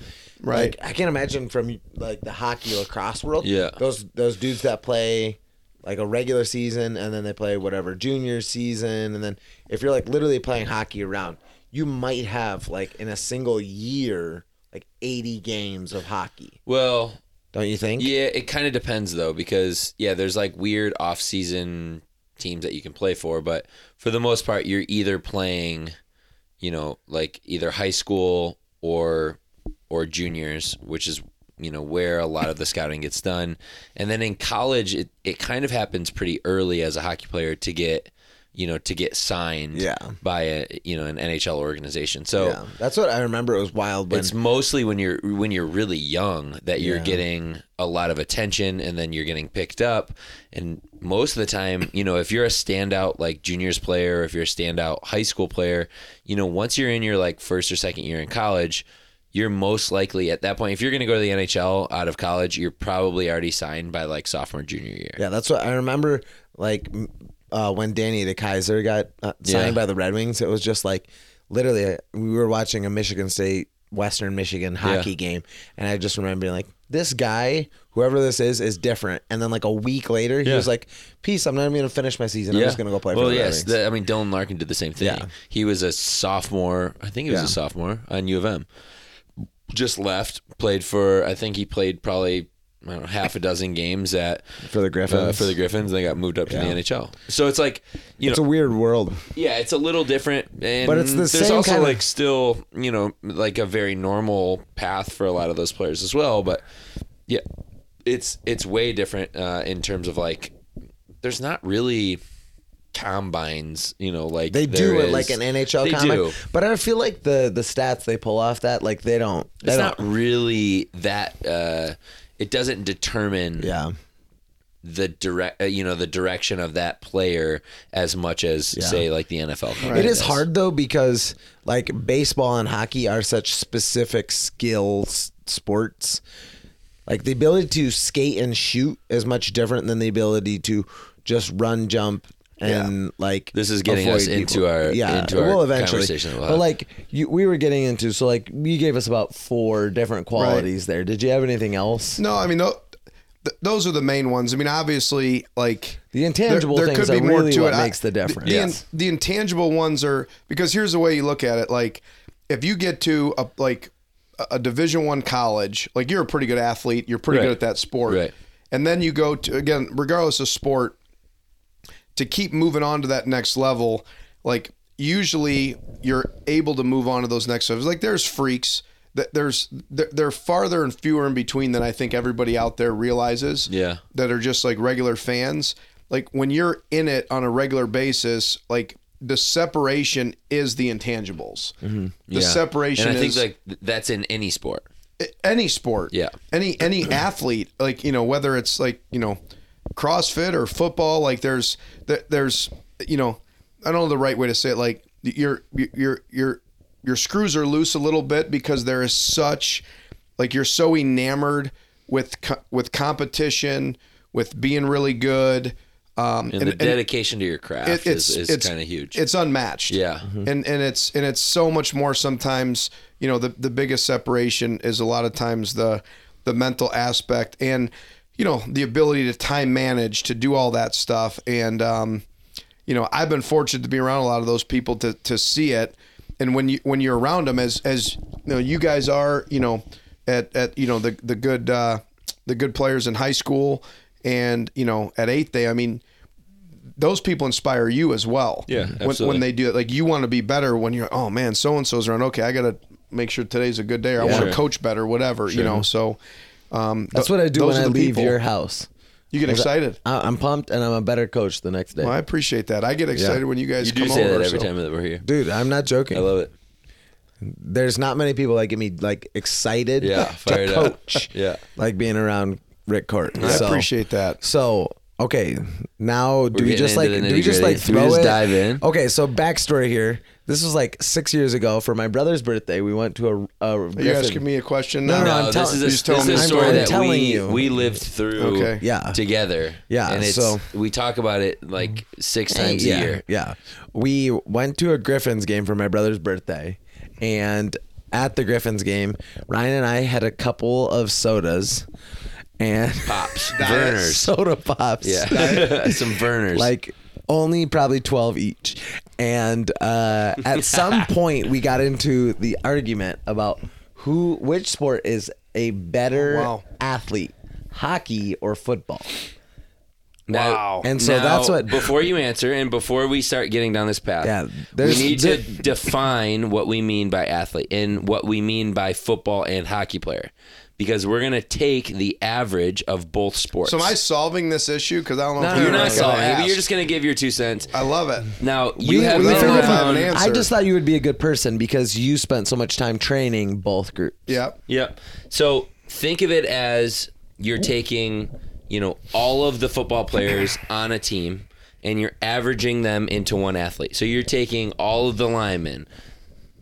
Right. Like, I can't imagine from like the hockey lacrosse world. Yeah. Those those dudes that play like a regular season and then they play whatever junior season and then if you're like literally playing hockey around, you might have like in a single year like 80 games of hockey. Well, Don't you think? Yeah, it kind of depends though, because yeah, there's like weird off-season teams that you can play for, but for the most part, you're either playing, you know, like either high school or or juniors, which is you know where a lot of the scouting gets done, and then in college, it it kind of happens pretty early as a hockey player to get you know to get signed Yeah. by a you know an NHL organization. So Yeah. That's what I remember it was wild when it's mostly when you're when you're really young that you're Yeah. getting a lot of attention and then you're getting picked up and most of the time you know if you're a standout like juniors player or if you're a standout high school player you know once you're in your like first or second year in college you're most likely at that point if you're going to go to the NHL out of college you're probably already signed by like sophomore junior year Yeah, that's what I remember. Like uh, when Danny DeKeyser got uh, signed Yeah. by the Red Wings, it was just like literally uh, we were watching a Michigan State Western Michigan hockey game, and I just remember being like, this guy, whoever this is, is different. And then like a week later, he Yeah. was like, "Peace, I'm not even gonna finish my season. I'm just gonna go play well, for the Red yes. Wings." the- I mean, Dylan Larkin did the same thing. Yeah. He was a sophomore. I think he was Yeah. a sophomore on U of M. Just left, played for. I think he played probably I don't know, half a dozen games at For the Griffins. Uh, for the Griffins, they got moved up to Yeah. the NHL. So it's like, you know it's know, a weird world. yeah, it's a little different, and But it's the there's same also kinda- like still, you know, like a very normal path for a lot of those players as well. But yeah, it's it's way different uh, in terms of like, there's not really combines, you know, like They there do it is- like an NHL They combine, do. but I feel like the the stats they pull off that like they don't. They It's don't not really that. Uh, it doesn't determine yeah. the direct, uh, you know, the direction of that player as much as Yeah. say like the NFL. combine It is hard though because like baseball and hockey are such specific skills sports. Like the ability to skate and shoot is much different than the ability to just run, jump, and like. This is getting us avoid into our- yeah. into our well, eventually, conversation we'll but like you, we were getting into so like you gave us about four different qualities there. Did you have anything else? No, I mean, tho- th- those are the main ones. I mean, obviously, like The intangible there things are really what I- makes the difference. The, Yes. the intangible ones are because here's the way you look at it. Like, if you get to a like a- a Division One college, like you're a pretty good athlete, you're pretty Right. good at that sport, Right. and then you go to again, regardless of sport, to keep moving on to that next level, like usually you're able to move on to those next levels. Like there's freaks that there's they're, farther and fewer in between than I think everybody out there realizes. Yeah. That are just like regular fans. Like when you're in it on a regular basis, like the separation is the intangibles. Mm-hmm. The Yeah. separation and I think is like that's in any sport. any sport. Yeah. Any any athlete, like you know, whether it's like you know, CrossFit or football, like there's there's you know, I don't know the right way to say it. Like your your your your screws are loose a little bit because there is such like you're so enamored with with competition, with being really good. Um, And, the dedication to your craft it- is, is kind of huge. It's unmatched. Yeah. and and it's and it's so much more. Sometimes you know the the biggest separation is a lot of times the the mental aspect and you know the ability to time manage to do all that stuff and um, you know I've been fortunate to be around a lot of those people to to see it and when you when you're around them as as you know you guys are you know at at you know the the good uh, the good players in high school and you know at eighth day I mean those people inspire you as well. Yeah, When, when they do it, like you want to be better when you're, oh man, so and so's around. Okay, I got to make sure today's a good day, or I want Sure. to coach better, whatever. You know, so um, That's th- what I do when I leave people. your house. You get excited. I- I'm pumped, and I'm a better coach the next day. Well, I appreciate that. I get excited when you guys you do come say over. that every so- time that we're here. Dude, I'm not joking. I love it. There's not many people that get me like excited Yeah, to fired up. coach. *laughs* Yeah. like being around Rick Court. I So- appreciate that. So okay, now do we getting just like do we just like Do we throw just it? dive in? Okay, so backstory here. This was like six years ago for my brother's birthday. We went to a. a Are you asking me a question? No, now? no, No, I'm this tell- is a, this is a story that we you. we lived through Okay. Yeah. together. Yeah, and it's so- we talk about it like six times yeah, a year. Yeah. We went to a Griffins game for my brother's birthday. And at the Griffins game, Ryan and I had a couple of sodas and Pops, *laughs* Vernors, soda pops. yeah, *laughs* *laughs* some Vernors. Like only probably 12 each. And uh, at some *laughs* point, we got into the argument about who, which sport is a better Oh, wow. athlete, hockey or football. Now, Wow. And so now, that's what- Before you answer, and before we start getting down this path, Yeah, we there's- need to define what we mean by athlete and what we mean by football and hockey player, because we're gonna take the average of both sports. So am I solving this issue? Because I don't know. No, if you're you're not solving. ask. You're just gonna give your two cents. I love it. Now you We- have we been figured if I have an answer. I just thought you would be a good person because you spent so much time training both groups. Yep. Yep. So think of it as you're taking, you know, all of the football players *laughs* on a team and you're averaging them into one athlete. So you're taking all of the linemen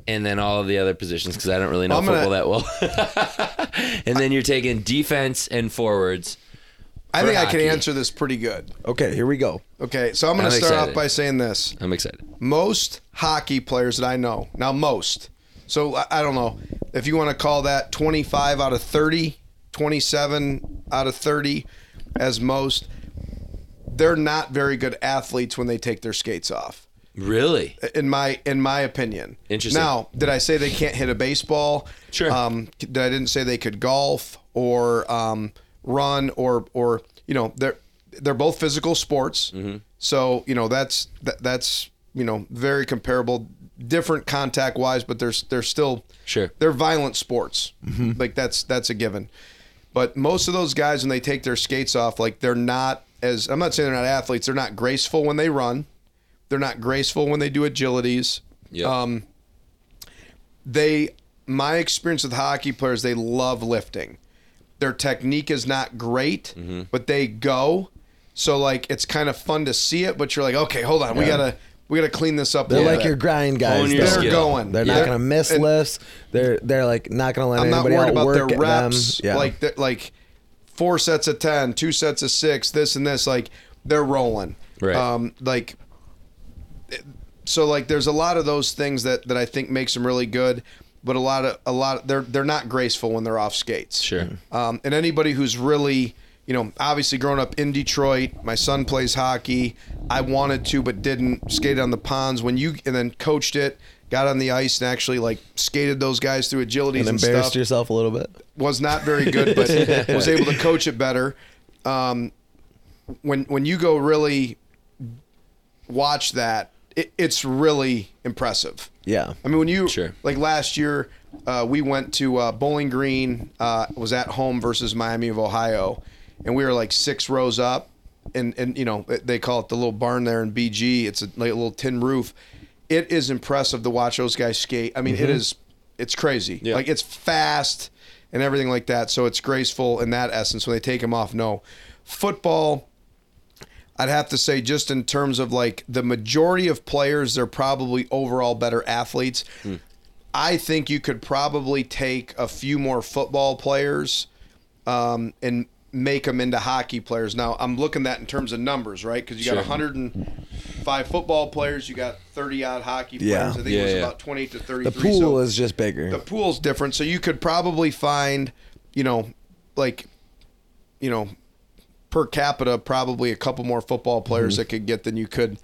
and then all of the other positions because I don't really know I'm gonna- football that well. *laughs* and then you're taking defense and forwards. I For think I can hockey. answer this pretty good. Okay, here we go. Okay, so I'm going I'm to start excited. off by saying this. I'm excited. most hockey players that I know now most. So I, I don't know if you want to call that 25 out of 30 27 out of 30 as most. They're not very good athletes when they take their skates off. Really? In my in my opinion. Interesting. Now, did I say they can't hit a baseball? Sure. Um, did I didn't say they could golf or um, run or or you know they're they're both physical sports. Mm-hmm. So you know that's that, that's you know very comparable, different contact wise, but there's they're still Sure. they're violent sports. Like that's that's a given. But most of those guys when they take their skates off, like they're not as I'm not saying they're not athletes. They're not graceful when they run. They're not graceful when they do agilities. Yeah. Um, they my experience with hockey players, they love lifting. Their technique is not great, Mm-hmm. but they go. So like it's kind of fun to see it, but you're like, okay, hold on, we gotta we gotta clean this up. They're little like bit. your grind guys. Your. They're skill. going. They're Yeah. not gonna miss And lifts. They're they're like not gonna let I'm not anybody worried out about work their reps. Yeah. Like that, like four sets of ten, two sets of six, this and this. Like they're rolling. Right. Um, like so, like there's a lot of those things that that I think makes them really good. But a lot of a lot they're they're not graceful when they're off skates. Sure. Um, and anybody who's really, you know, obviously growing up in Detroit, my son plays hockey. I wanted to, but didn't. skate on the ponds when you, and then coached it. Got on the ice and actually like skated those guys through agility and and, embarrassed stuff. yourself a little bit. Was not very good, but *laughs* was able to coach it better. Um, when when you go really watch that, it, it's really impressive. Yeah. I mean, when you Sure. like last year, uh, we went to uh, Bowling Green. Uh, was at home versus Miami of Ohio, and we were like six rows up, and and you know they call it the little barn there in BG. It's a, like a little tin roof. It is impressive to watch those guys skate. I mean, it is it's crazy. Yeah. Like it's fast and everything like that. So it's graceful in that essence. When they take them off, no football. I'd have to say, just in terms of like the majority of players, they're probably overall better athletes. I think you could probably take a few more football players um, and make them into hockey players. Now, I'm looking at in terms of numbers, right? Because you got Sure. 105 football players, you got 30 odd hockey players. Yeah. I think Yeah, it was yeah. about 28 to 33. The pool so is just bigger. the pool's different, so you could probably find, you know, like, you know, per capita, probably a couple more football players mm-hmm. that could get than you could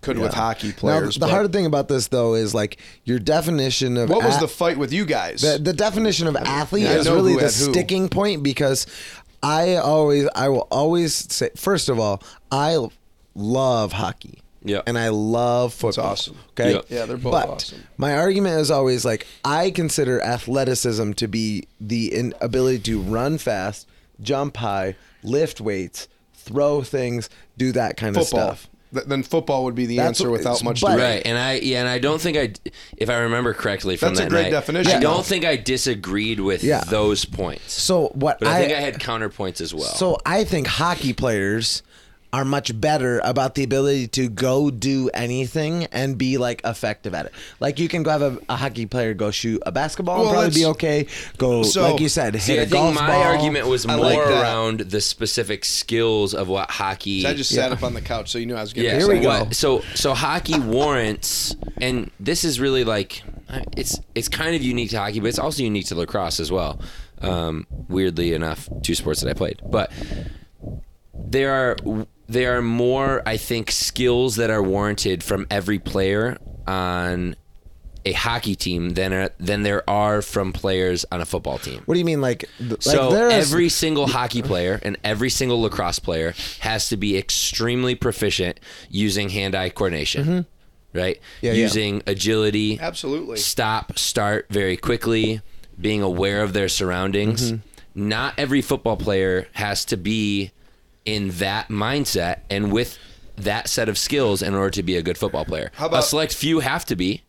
could with hockey now, players. the but hard thing about this though is like your definition of what was a- the fight with you guys? the, the definition of athlete I is really the had who. sticking point because I always I will always say first of all I love hockey. Yeah. And I love football. awesome. Okay. Yeah. Yeah, they're both but awesome. My argument is always like I consider athleticism to be the in, ability to run fast, jump high, lift weights, throw things, do that kind of stuff. Th- then football would be the That's answer what- without much but- debate. Right, and I yeah, and I don't think I, if I remember correctly from That's a that great night, definition, I don't think I disagreed with Yeah. those points. So what but I, think I had counterpoints as well. So I think hockey players are much better about the ability to go do anything and be like effective at it. Like you can go have a, a hockey player go shoot a basketball Well, and probably be okay. Go So- like you said, hit See, a I think golf my ball. argument was I more like around the specific skills of what hockey. So I just sat up on the couch, so you knew I was getting. yeah, Here so we go. what- So so hockey warrants, and this is really like it's it's kind of unique to hockey, but it's also unique to lacrosse as well. Um, weirdly enough, two sports that I played, but there are there are more I think skills that are warranted from every player on a hockey team than are, than there are from players on a football team. What do you mean like, th- like So there is- every single hockey player and every single lacrosse player has to be extremely proficient using hand-eye coordination, right? Mm-hmm. Yeah, yeah. using agility, Absolutely. stop, start very quickly, being aware of their surroundings. Mm-hmm. Not every football player has to be in that mindset and with that set of skills in order to be a good football player. How about- a select few have to be,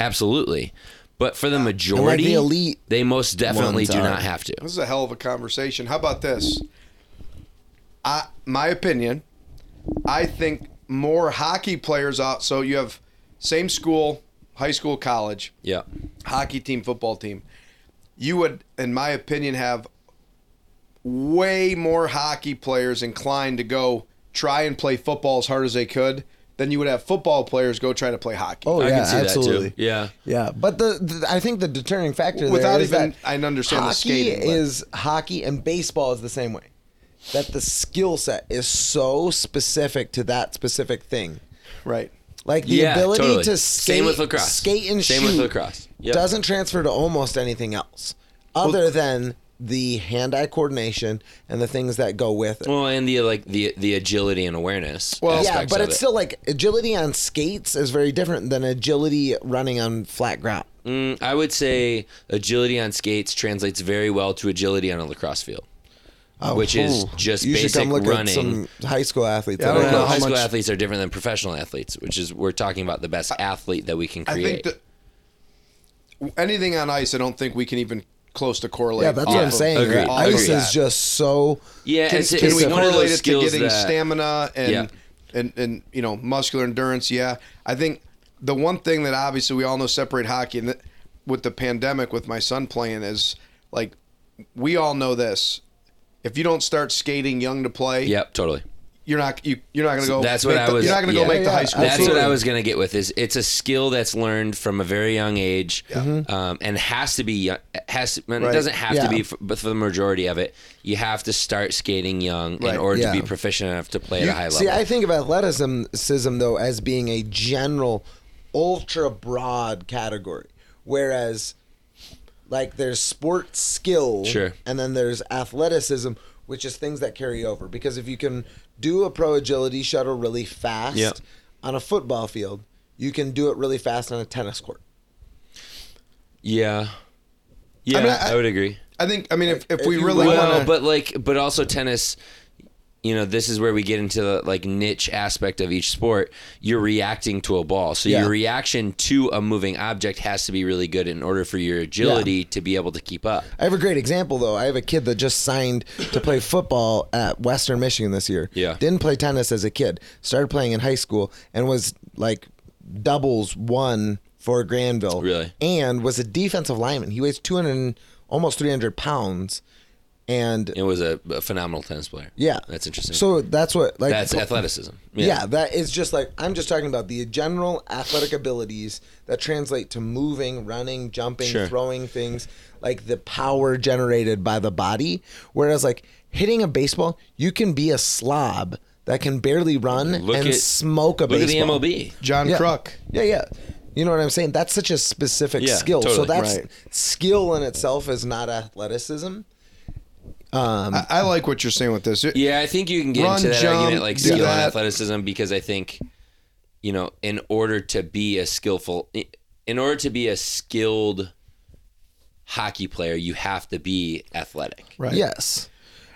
absolutely. But for the majority, Mm-hmm. elite they most definitely ones do are. not have to. This is a hell of a conversation. How about this? I, my opinion, I think more hockey players out. So you have same school, high school, college, Yeah. hockey team, football team. You would, in my opinion, have way more hockey players inclined to go try and play football as hard as they could then you would have football players go try to play hockey. Oh I yeah, can see absolutely. that too. Yeah. Yeah, but the, the I think the deterring factor Without there is even- that I understand the hockey skating, but- is hockey and baseball is the same way. That the skill set is so specific to that specific thing. right. Like the Yeah, ability totally. to Same skate, with lacrosse. skate and Same shoot with lacrosse. Yep. doesn't transfer to almost anything else, other than the hand-eye coordination and the things that go with it. Well, and the like the the agility and awareness. Well, yeah, but it's it. still like agility on skates is very different than agility running on flat ground. Mm, I would say agility on skates translates very well to agility on a lacrosse field, which is just you should basic come look running. at some high school athletes. Yeah, I don't are- know Well, how high school much- athletes are different than professional athletes, which is we're talking about the best athlete that we can I create. think that anything on ice, I don't think we can even close to correlate. Yeah, that's what I'm of saying. Agreed. Ice Agreed. is just so. yeah, Can, it's, can it's we one of correlate it to getting that stamina and, Yeah. and and you know muscular endurance? Yeah, I think the one thing that obviously we all know separate hockey and that with the pandemic with my son playing is like we all know this. If you don't start skating young to play, Yep, totally. You're not you, you're not going to go. That's what make I the- was. You're not going to yeah. go make the Yeah, high school. That's team. what I was going to get with. Is it's a skill that's learned from a very young age, um, and has to be has. To, Right. It doesn't have Yeah. to be, for, but for the majority of it, you have to start skating young Right. in order Yeah. to be proficient enough to play at a high level. See, I think of athleticism though as being a general, ultra broad category, whereas, like, there's sports skill, Sure. and then there's athleticism, which is things that carry over. Because if you can do a pro agility shuttle really fast Yep. on a football field, you can do it really fast on a tennis court. yeah, yeah, I, mean, I- would agree. I think. I mean, if, if, If we really well, want to, but like, but also tennis. You know, this is where we get into the like niche aspect of each sport. You're reacting to a ball, so Yeah. your reaction to a moving object has to be really good in order for your agility to be able to keep up. I have a great example though. I have a kid that just signed to play football at Western Michigan this year. Yeah. Didn't play tennis as a kid. Started playing in high school and was like doubles one for Grandville. Really? And was a defensive lineman. He weighs 200 and- almost 300 pounds. And It was a, a phenomenal tennis player. yeah. that's interesting. So that's what like that's athleticism. yeah. that is just like I'm just talking about the general athletic abilities that translate to moving, running, jumping, Sure. throwing things, like the power generated by the body. Whereas like hitting a baseball, you can be a slob that can barely run Look and at- smoke a Look baseball. at the MLB. John Yeah. Kruk. Yeah, yeah. You know what I'm saying? That's such a specific Yeah, skill. So totally. that's Right. skill in itself is not athleticism. Um, I, I like what you're saying with this. Yeah, I think you can get Run, into that jump, argument like do skill that. and athleticism because I think, you know, in order to be a skillful, in order to be a skilled hockey player, you have to be athletic. Right. Yes.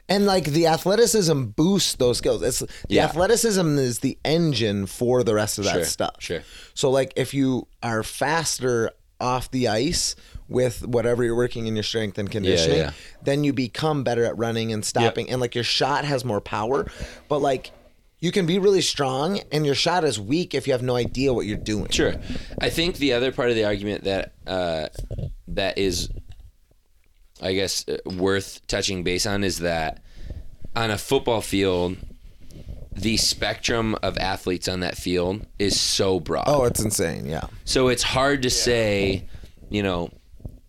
And like the athleticism boosts those skills. It's the Yeah. athleticism is the engine for the rest of that Sure, stuff. sure. So like if you are faster off the ice with whatever you're working in your strength and conditioning, yeah. then you become better at running and stopping and like your shot has more power. But like you can be really strong and your shot is weak if you have no idea what you're doing. Sure. I think the other part of the argument that uh, that is, I guess, uh, worth touching base on is that on a football field, the spectrum of athletes on that field is so broad. Oh, it's insane. Yeah. So it's hard to say, you know,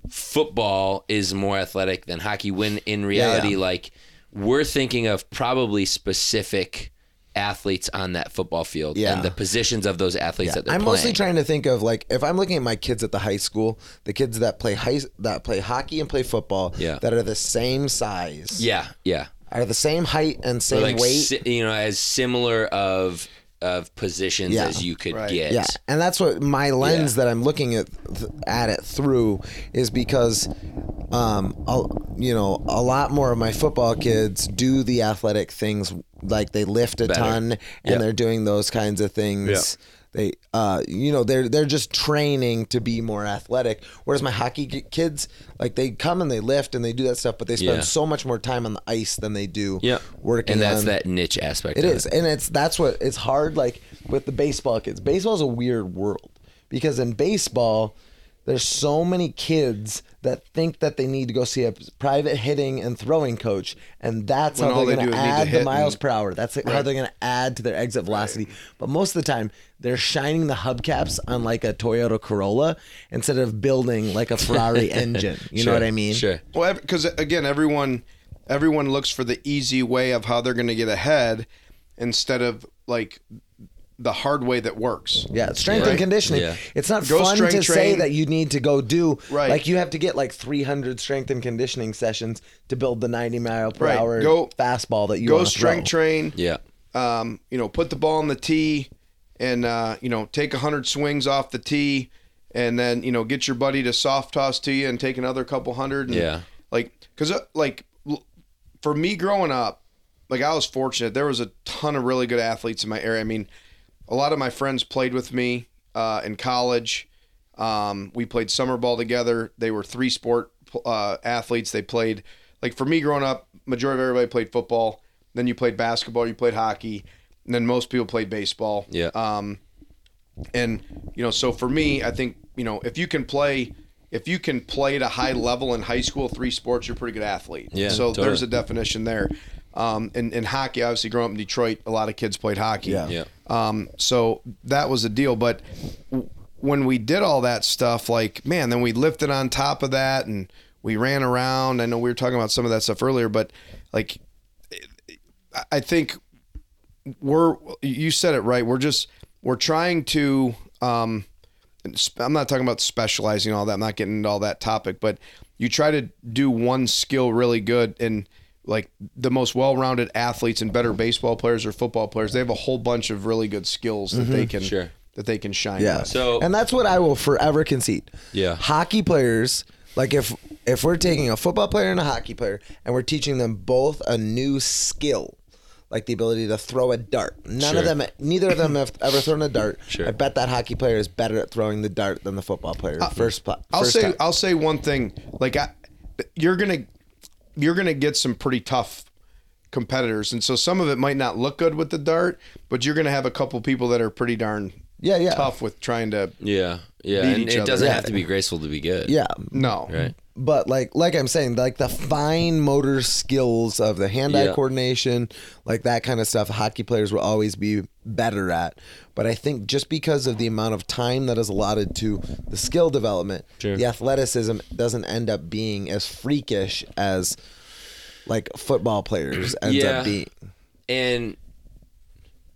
football is more athletic than hockey when in reality, yeah. like, we're thinking of probably specific athletes on that football field Yeah. and the positions of those athletes that they're I'm playing. mostly trying to think of like if I'm looking at my kids at the high school, the kids that play high that play hockey and play football, Yeah. that are the same size, yeah, yeah. are the same height and same like, weight. si- you know, as similar of of positions Yeah. as you could Right. get. yeah, and that's what my lens Yeah. that I'm looking at th- at it through is because, um, I'll, you know, a lot more of my football kids do the athletic things, like they lift a Better. ton and Yeah. they're doing those kinds of things. They, uh, you know, they're they're just training to be more athletic. Whereas my hockey kids, like they come and they lift and they do that stuff, but they spend Yeah. so much more time on the ice than they do Yeah. working. And that's on, that niche aspect it is, and it's that's what it's hard. Like with the baseball kids, baseball's a weird world because in baseball, there's so many kids that think that they need to go see a private hitting and throwing coach, and that's When how they're they going to is add the miles and- per hour. That's how they're going to add to their exit velocity. But most of the time, they're shining the hubcaps on like a Toyota Corolla instead of building like a Ferrari *laughs* engine. You know what I mean? Sure. Well, because again, everyone everyone looks for the easy way of how they're going to get ahead instead of like the hard way that works. Yeah, strength Yeah. and conditioning. Yeah. It's not Go fun to strength say that you need to go do Right. like you have to get like 300 strength and conditioning sessions to build the 90 mile per Right. hour Go- fastball that you Go want to do. Go strength throw. train. Yeah. Um, you know, put the ball on the tee, and uh, you know, take hundred swings off the tee, and then you know, get your buddy to soft toss to you and take another couple hundred. And, Yeah. Like, cause uh, like l- for me growing up, like I was fortunate. There was a ton of really good athletes in my area. I mean, a lot of my friends played with me uh, in college. Um, we played summer ball together. They were three sport uh, athletes. They played like for me growing up. Majority of everybody played football. Then you played basketball. You played hockey. And then most people played baseball. Yeah. Um, and you know, so for me, I think you know if you can play, if you can play at a high level in high school, three sports, you're a pretty good athlete. Yeah, So totally. there's a definition there. Um, and in hockey, obviously, growing up in Detroit, a lot of kids played hockey. Yeah. Yeah. Um, so that was a deal. But when we did all that stuff, like, man, then we lifted on top of that and we ran around. I know we were talking about some of that stuff earlier, but like, I- I think we're, you said it right. We're just, we're trying to, um, I'm not talking about specializing all that. I'm not getting into all that topic, but you try to do one skill really good and like the most well-rounded athletes and better baseball players or football players, they have a whole bunch of really good skills that they can Sure. that they can shine. Yeah. with. So- and that's what I will forever concede. Yeah. Hockey players, like if if we're taking a football player and a hockey player and we're teaching them both a new skill, like the ability to throw a dart. None Sure. of them neither of them have *laughs* ever thrown a dart. Sure. I bet that hockey player is better at throwing the dart than the football player. Uh, first pla- I'll first say time. I'll say one thing. Like I, you're gonna you're gonna get some pretty tough competitors, and so some of it might not look good with the dart, but you're gonna have a couple people that are pretty darn Yeah, yeah. tough with trying to Yeah. Yeah. Beat And each it other. doesn't Yeah. have to be graceful to be good. yeah. no Right. But like like I'm saying, like the fine motor skills of the hand-eye Yeah. coordination, like that kind of stuff, hockey players will always be better at. But I think just because of the amount of time that is allotted to the skill development, Sure. the athleticism doesn't end up being as freakish as like football players ends Yeah. up being. and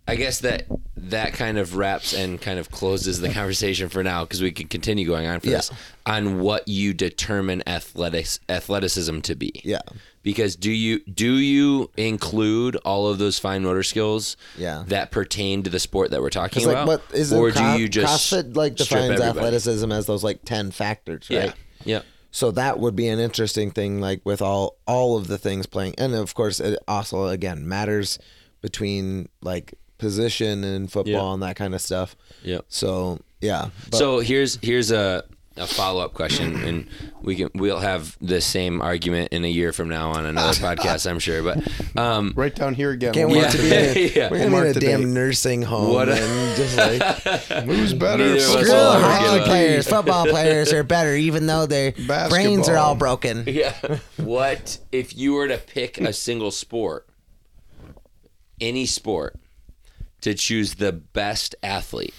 I guess that that kind of wraps and kind of closes the conversation for now because we could continue going on for Yeah. this on what you determine athletics athleticism to be. Yeah. Because do you do you include all of those fine motor skills Yeah. that pertain to the sport that we're talking like, about, or do you just CrossFit like defines athleticism as those like ten factors, right? Yeah, yeah, So that would be an interesting thing, like with all all of the things playing, and of course, it also again matters between like position and football Yeah. and that kind of stuff. yeah. So yeah, but- so here's here's a, a follow up question, and we can we'll have the same argument in a year from now on another *laughs* podcast, I'm sure. But um, right down here again. can't We'll wait mark to the be date. in a, Yeah. we're gonna be in a damn date. nursing home What a- and just like *laughs* Who's better? Neither of us screw hockey players, football players are better, even though their brains are all broken. *laughs* Yeah. what if you were to pick a single sport, any sport, to choose the best athlete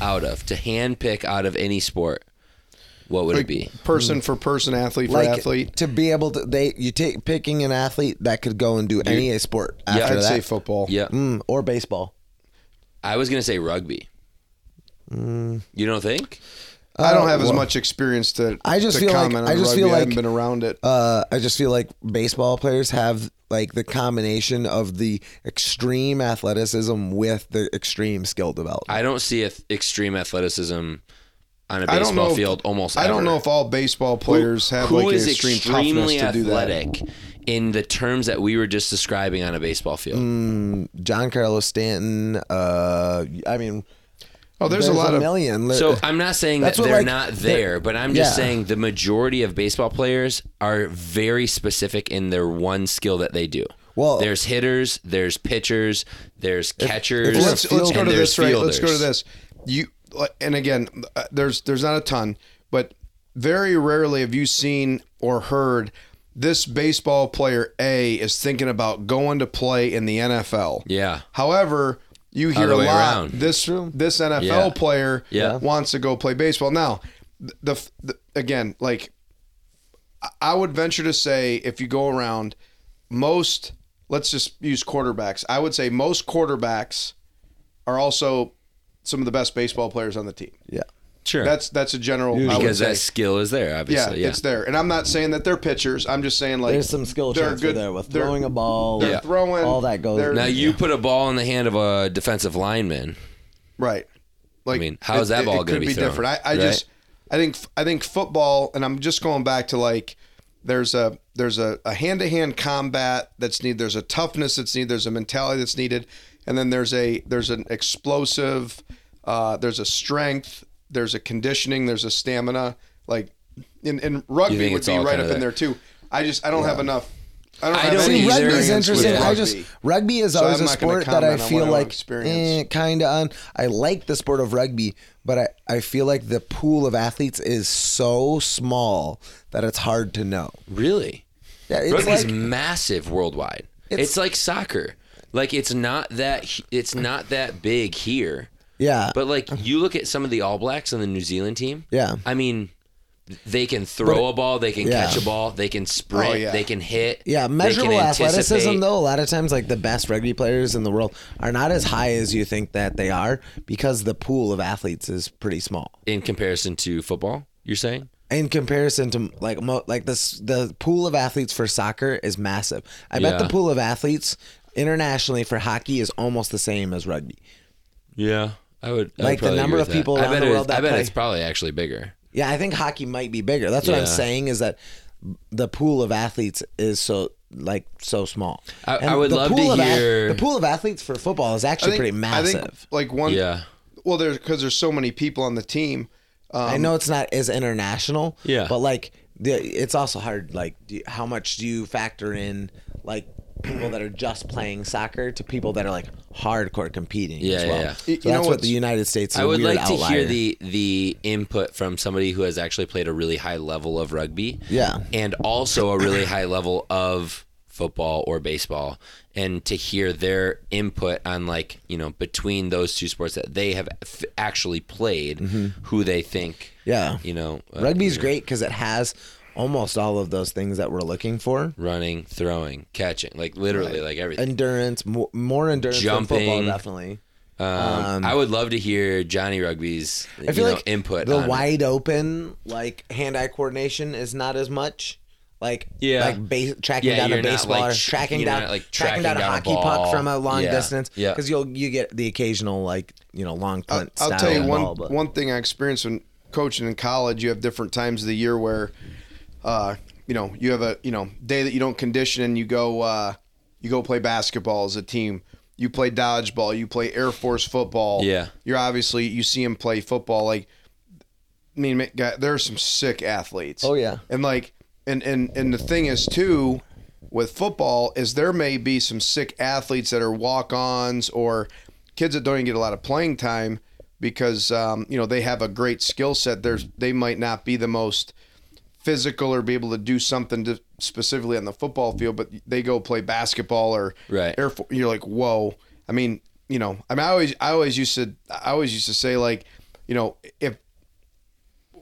out of, to hand pick out of any sport? What would it be? person for person, athlete for Like athlete. to be able to, they you take picking an athlete that could go and do any sport after I'd that, say football. Yeah, Mm, or baseball. I was gonna say rugby. You don't think? I don't have as well, much experience to. I just to feel like- I just rugby. feel I haven't like- been around it. Uh, I just feel like baseball players have like the combination of the extreme athleticism with the extreme skill development. I don't see a th- extreme athleticism on a don't know baseball if- field almost. I don't ever. know if all baseball players have who like is extreme extremely toughness to do that. athletic in the terms that we were just describing on a baseball field. Mm, Giancarlo Stanton. Uh, I mean, Oh, there's, a lot of million. So I'm not saying that they're like, not there, but I'm just yeah. saying the majority of baseball players are very specific in their one skill that they do. Well- there's hitters, there's pitchers, there's catchers, if let's let's go and to there's this right. Let's go to this. You and again, uh, there's there's not a ton, but very rarely have you seen or heard this baseball player A is thinking about going to play in the NFL. Yeah. However, you hear a lot around. this this NFL Yeah. player Yeah. wants to go play baseball. Now, the, the again, like I- I would venture to say if you go around most let's just use quarterbacks. I would say most quarterbacks are also some of the best baseball players on the team. Yeah. Sure. That's that's a general I would because say. that skill is there, yeah, obviously. Yeah. it's there. And I'm not saying that they're pitchers. I'm just saying like There's some skill they're transfer good- there with they're- throwing a ball. they're Yeah. throwing All that goes- they're- Now you put a ball in the hand of a defensive lineman. Right. Like, I mean, how is that ball gonna could be be thrown, different? I, I right? just, I think, I think football, and I'm just going back to like, there's a there's a, a hand-to-hand combat that's needed. There's a toughness that's needed. There's a mentality that's needed, and then there's a there's an explosive, uh, there's a strength, there's a conditioning, there's a stamina. Like, in, in rugby would be right up in there? there too. I just I don't have enough. I don't I have don't any either. Rugby's experience with interesting. I just rugby is So always I'm a sport that I feel what I don't like eh, kind of on. I like the sport of rugby, but I, I feel like the pool of athletes is so small that it's hard to know. Really? Yeah, it's Rugby's like massive worldwide. It's, It's- like soccer. Like it's not that it's not that big here. Yeah, But like you look at some of the All Blacks on the New Zealand team. Yeah. I mean, they can throw a ball, they can Yeah. catch a ball, they can sprint, Oh, yeah. they can hit. Yeah, they can measurable athleticism anticipate. though. A lot of times, like the best rugby players in the world are not as high as you think that they are because the pool of athletes is pretty small in comparison to football. You're saying? in comparison to like mo- like this. The pool of athletes for soccer is massive. I bet the pool of athletes internationally for hockey is almost the same as rugby. Yeah, I would. I would Like the number of with that. people I around bet the it is- world that I bet play. it's probably actually bigger. Yeah, I think hockey might be bigger. That's what I'm saying is that the pool of athletes is so like so small. I- I would the love to pool of hear- the pool of athletes for football is actually pretty massive. I think like one. Yeah. Well, there's because there's so many people on the team. Um, I know it's not as international. Yeah. But like, the, it's also hard. Like, do how much do you factor in like people that are just playing soccer to people that are like hardcore competing Yeah, as yeah, well? yeah. So You know that's what the United States. Is I a would weird like to outlier. hear the the input from somebody who has actually played a really high level of rugby. Yeah. And also a really high level of football or baseball and to hear their input on like, you know, between those two sports that they have f- actually played, who they think, Mm-hmm. Yeah. you know, uh, Rugby's you know, great because it has almost all of those things that we're looking for. running, throwing, catching, like literally like everything. Endurance, more, more endurance than football, Jumping. definitely. Um, I would love to hear Johnny Rugby's I feel you know, like input the on it. wide open like hand-eye coordination is not as much. Like Yeah. like base, tracking Yeah, down a baseball like, or tracking down not, like, tracking, tracking down a down a hockey ball. puck from a long Yeah. distance. Yeah. because you'll you get the occasional like you know long I'll, punt I'll tell you one ball, one thing I experienced when coaching in college. You have different times of the year where, uh, you know, you have a you know day that you don't condition and you go uh, you go play basketball as a team. You play dodgeball. You play Air Force football. Yeah. You're obviously you see him play football. Like, I mean, there are some sick athletes. Oh, yeah. And like, and and and the thing is too, with football is there may be some sick athletes that are walk-ons or kids that don't even get a lot of playing time because um, you know they have a great skill set. There's they might not be the most physical or be able to do something to, specifically on the football field, but they go play basketball or Right. Air. You're like, whoa. I mean, you know, I mean, I always, I always used to, I always used to say like, you know, if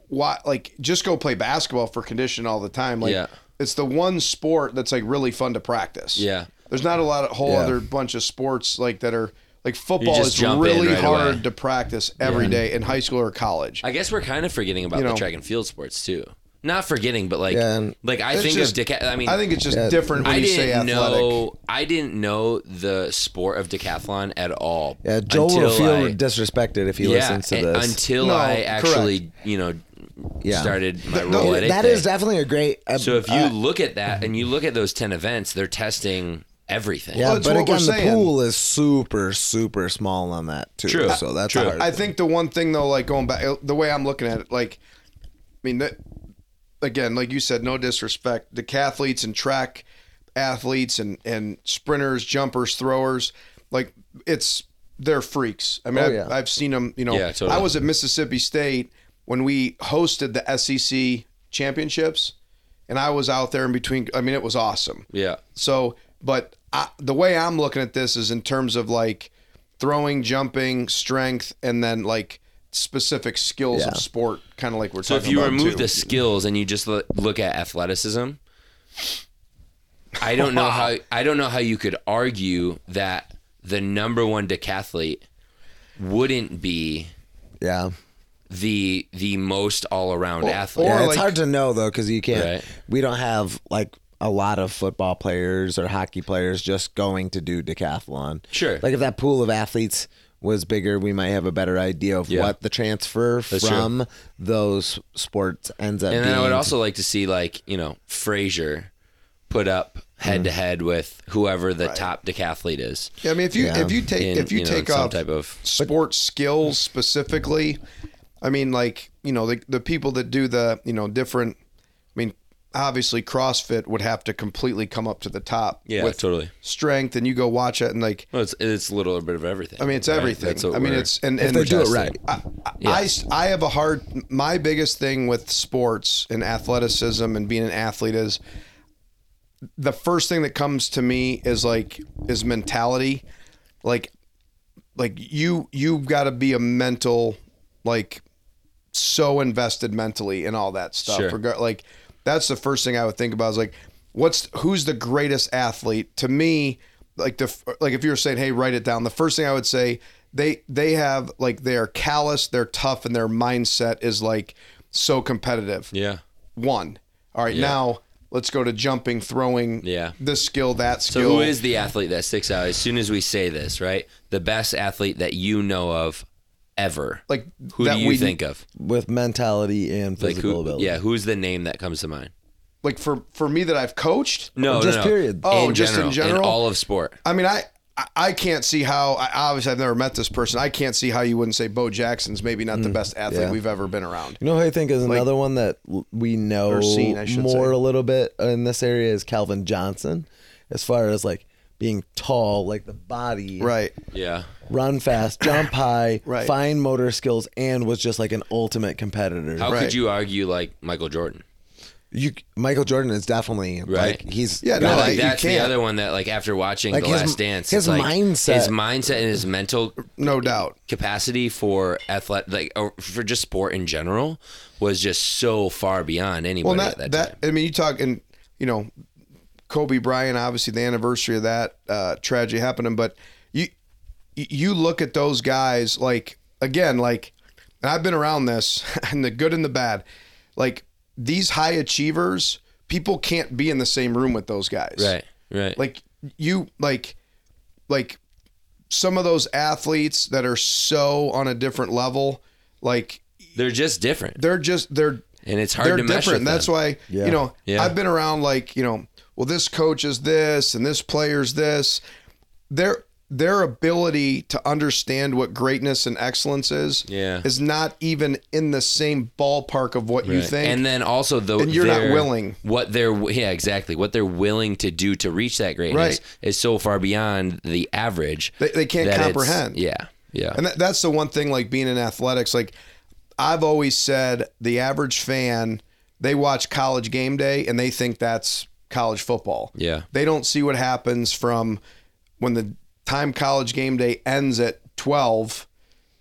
why, like, just go play basketball for condition all the time. Like, Yeah. it's the one sport that's like really fun to practice. Yeah. There's not a lot of whole Yeah. other bunch of sports like that are like football is really right hard away. to practice every day in high school or college. I guess we're kind of forgetting about You the track and field sports too. Not forgetting, but like, Yeah, and- like I It's think just- of deca- I mean, I think it's just Yeah. different when I you say didn't athletic. know. I didn't know the sport of decathlon at all. yeah, Joel will until feel I- disrespected if he yeah, listens to this. until No, I actually, you know, Yeah. started my Th- role th- at that Ickday. is definitely a great. Uh, So if you uh, look at that and you look at those ten events, they're testing everything. yeah, Well, but again, the saying. pool is super super small on that too. True. So that's True. hard. I think the one thing though, like going back, the way I'm looking at it, like, I mean that again, like you said, no disrespect, decathletes and track athletes and and sprinters, jumpers, throwers, like it's they're freaks. I mean, Oh, I've, yeah. I've seen them. You know, Yeah, totally. I was at Mississippi State when we hosted the SEC championships, and I was out there in between. I mean, it was awesome. Yeah. So, but I, the way I'm looking at this is in terms of like throwing, jumping, strength, and then like specific skills Yeah. of sport, kind of like we're talking about. So talking if you about remove too. the skills and you just look, look at athleticism, I don't know how *laughs* I don't know how you could argue that the number one decathlete wouldn't be Yeah. the the most all around Or- athlete. or yeah, it's like- hard to know though because you can't. Right. We don't have like a lot of football players or hockey players just going to do decathlon. Sure. Like if that pool of athletes was bigger, we might have a better idea of Yeah. what the transfer That's from those sports ends up and being. then I would also like to see like you know Fraser put up head to head with whoever the top decathlete is. yeah, I mean, if you Yeah. if you take in, if you, know, take some off type of sports skills specifically, I mean, like you know, the the people that do the you know different. I mean, obviously, CrossFit would have to completely come up to the top. Yeah, with totally. Strength, and you go watch it, and like well, it's it's a little bit of everything. I mean, it's right? everything. That's what I mean, it's and, if and they do it right. I, I, Yeah. I, I have a hard. My biggest thing with sports and athleticism and being an athlete is the first thing that comes to me is like is mentality. Like, like you you've got to be a mental like so invested mentally in all that stuff. Sure. Regar- like that's the first thing I would think about is like what's who's the greatest athlete to me like the like if you were saying hey write it down the first thing I would say they they have like they are callous they're tough and their mindset is like so competitive yeah. one all right Yeah. now let's go to jumping throwing Yeah. this skill that skill. So who is the athlete that sticks out as soon as we say this, right? The best athlete that you know of ever. like who that do you we think of? with mentality and Like physical who? ability. Yeah, who's the name that comes to mind? like for for me that I've coached No, just no, no. period. Oh, in just in general, general? all of sport. I mean, I I- I can't see how. I, obviously, I've never met this person. I can't see how you wouldn't say Bo Jackson's maybe not the mm, best athlete yeah. we've ever been around. You know who I think is another one that l- we know Or seen, I should more say. a little bit in this area is Calvin Johnson, as far as like being tall, like the body, Right. Yeah. run fast, jump high, *coughs* Right. fine motor skills, and was just like an ultimate competitor. How Right. could you argue like Michael Jordan? You, Michael Jordan is definitely Right. like he's Yeah, no, I I- think you that's the other one that like after watching Like The his- Last Dance, his like mindset- his mindset and his mental No doubt. capacity for athletic, like or for just sport in general, was just so far beyond anybody Well, at that, that, time. that I mean, you talk and you know, Kobe Bryant. Obviously, the anniversary of that uh, tragedy happening, but you you look at those guys like again, like and I've been around this *laughs* and the good and the bad. Like these high achievers, people can't be in the same room with those guys. Right. Right. like you like like some of those athletes that are so on a different level like they're just different, they're just they're and it's hard they're to mesh different with that's them. why Yeah. you know Yeah. i've been around like you know well this coach is this and this player's this their their ability to understand what greatness and excellence is Yeah. is not even in the same ballpark of what you think And then also the And you're not willing. What they're yeah exactly what they're willing to do to reach that greatness Right. is so far beyond the average. They- they can't comprehend. Yeah, yeah, And that, that's the one thing, like being in athletics, like I've always said, the average fan, they watch college game day and they think that's college football. Yeah. They don't see what happens from when the time college game day ends at 12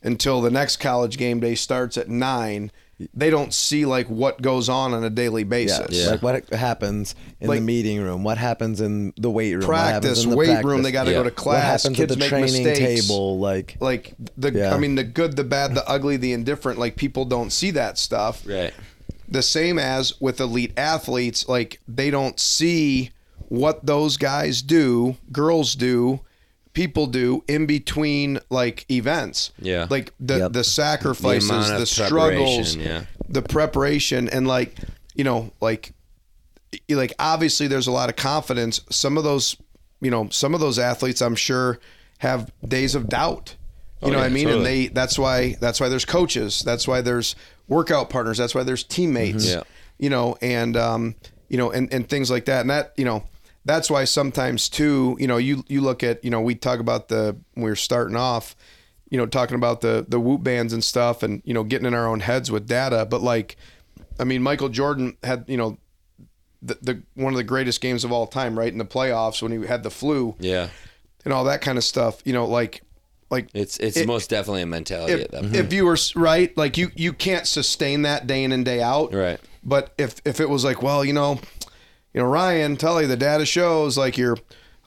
until the next college game day starts at 9. They don't see like what goes on on a daily basis. Yeah. like what happens in Like- the meeting room, what happens in the weight room, what Practice, in the weight practice, room, they got to Yeah. go to What what class. happens Kids at the make training mistakes. table, like Like the, Yeah. I mean, the good, the bad, the ugly, the indifferent. Like people don't see that stuff. right. The same as with elite athletes like they don't see what those guys do girls do people do in between like events Yeah. like the Yep. the sacrifices The the, struggles yeah. the preparation and like you know like like obviously there's a lot of confidence some of those you know some of those athletes i'm sure have days of doubt you Oh, know what i yeah, mean and they that's why that's why there's coaches that's why there's workout partners that's why there's teammates Yeah. you know and um you know and and things like that and that you know that's why sometimes too you know you you look at you know we talk about the when we we're starting off you know, talking about the the Whoop bands and stuff, and you know, getting in our own heads with data. But like, I mean, Michael Jordan had you know, the, the one of the greatest games of all time, right in the playoffs when he had the flu Yeah. and all that kind of stuff. You know, like like It's it's It- most definitely a mentality if, at that point. if you were right, like you you can't sustain that day in and day out. Right. But if if it was like, well, you know, you know, Ryan, tell you the data shows like you're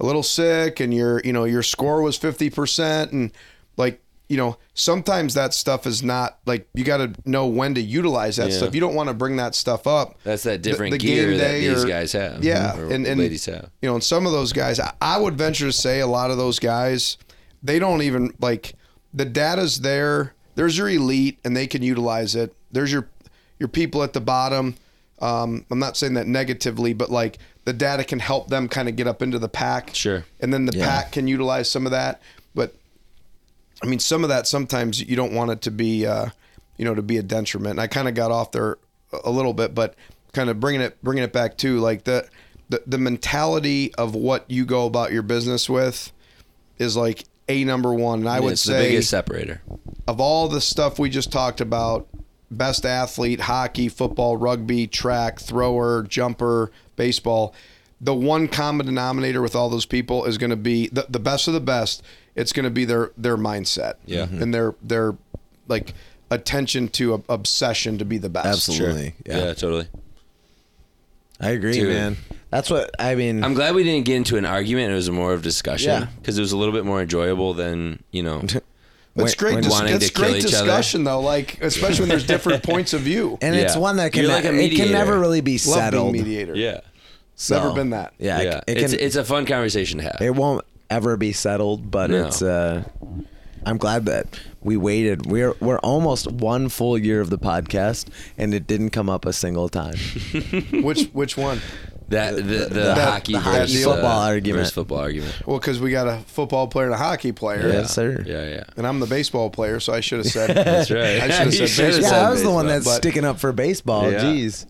a little sick and your you know your score was fifty percent and like you know sometimes that stuff is not like you got to know when to utilize that Yeah. stuff. You don't want to bring that stuff up. That's that different the gear game that these or- guys have. Yeah, and, and ladies have. you know, and some of those guys, I, I would venture to say a lot of those guys, they don't even like the data's there. There's your elite, and they can utilize it. There's your your people at the bottom. Um, I'm not saying that negatively, but like the data can help them kind of get up into the pack. Sure. And then the Yeah. pack can utilize some of that. But I mean, some of that sometimes you don't want it to be, uh, you know, to be a detriment. And I kind of got off there a little bit, but kind of bringing it bringing it back to like the, the the mentality of what you go about your business with is like a number one. And I would it's the say biggest separator. of all the stuff we just talked about best athlete hockey football rugby track thrower jumper baseball the one common denominator with all those people is going to be the, the best of the best it's going to be their their mindset Yeah. Mhm. and their their like attention to a, obsession to be the best Absolutely. Yeah, Yeah. totally. I agree, Dude. man. That's what I mean. I'm glad we didn't get into an argument. It was more of discussion Yeah. because it was a little bit more enjoyable than you know. *laughs* it's great when- dis- wanting it's great each other. discussion though like especially when there's *laughs* different points of view and it's one that can You're like a it can never really be love being settled. mediator yeah, So, Never been that. Yeah, yeah. It, it's can, it's a fun conversation to have. it won't ever be settled, but No. it's. uh I'm glad that we waited. We're we're almost one full year of the podcast, and it didn't come up a single time. *laughs* which which one that the, the, the- hockey the hockey versus, football uh, argument. versus football argument. well because we got a football player and a hockey player Yes, sir. Yeah, yeah. and I'm the baseball player, so I should have *laughs* said. That's right. I should have *laughs* You said should've baseball. Yeah, I was the one that's but- sticking up for baseball. Yeah. Jeez.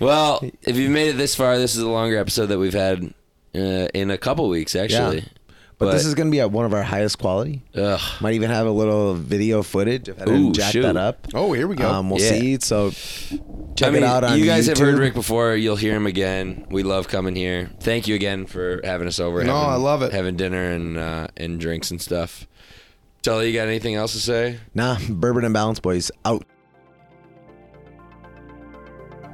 Well, if you've made it this far, this is a longer episode that we've had uh, in a couple weeks, actually. Yeah. But, this is going to be at one of our highest quality. Ugh. Might even have a little video footage if I Ooh, didn't jack shoot. that up. Oh, here we go. Um, we'll Yeah. see. So check I mean, it out on you guys have heard Rick before. You'll hear him again. We love coming here. Thank you again for having us over. No, having, I love it. Having dinner and uh, and drinks and stuff. Tully, you got anything else to say? Nah, Bourbon and Balance Boys out.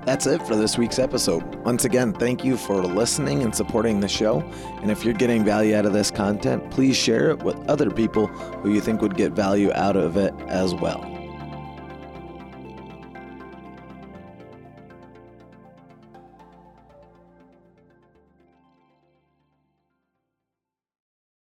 That's it for this week's episode. Once again, thank you for listening and supporting the show. And if you're getting value out of this content, please share it with other people who you think would get value out of it as well.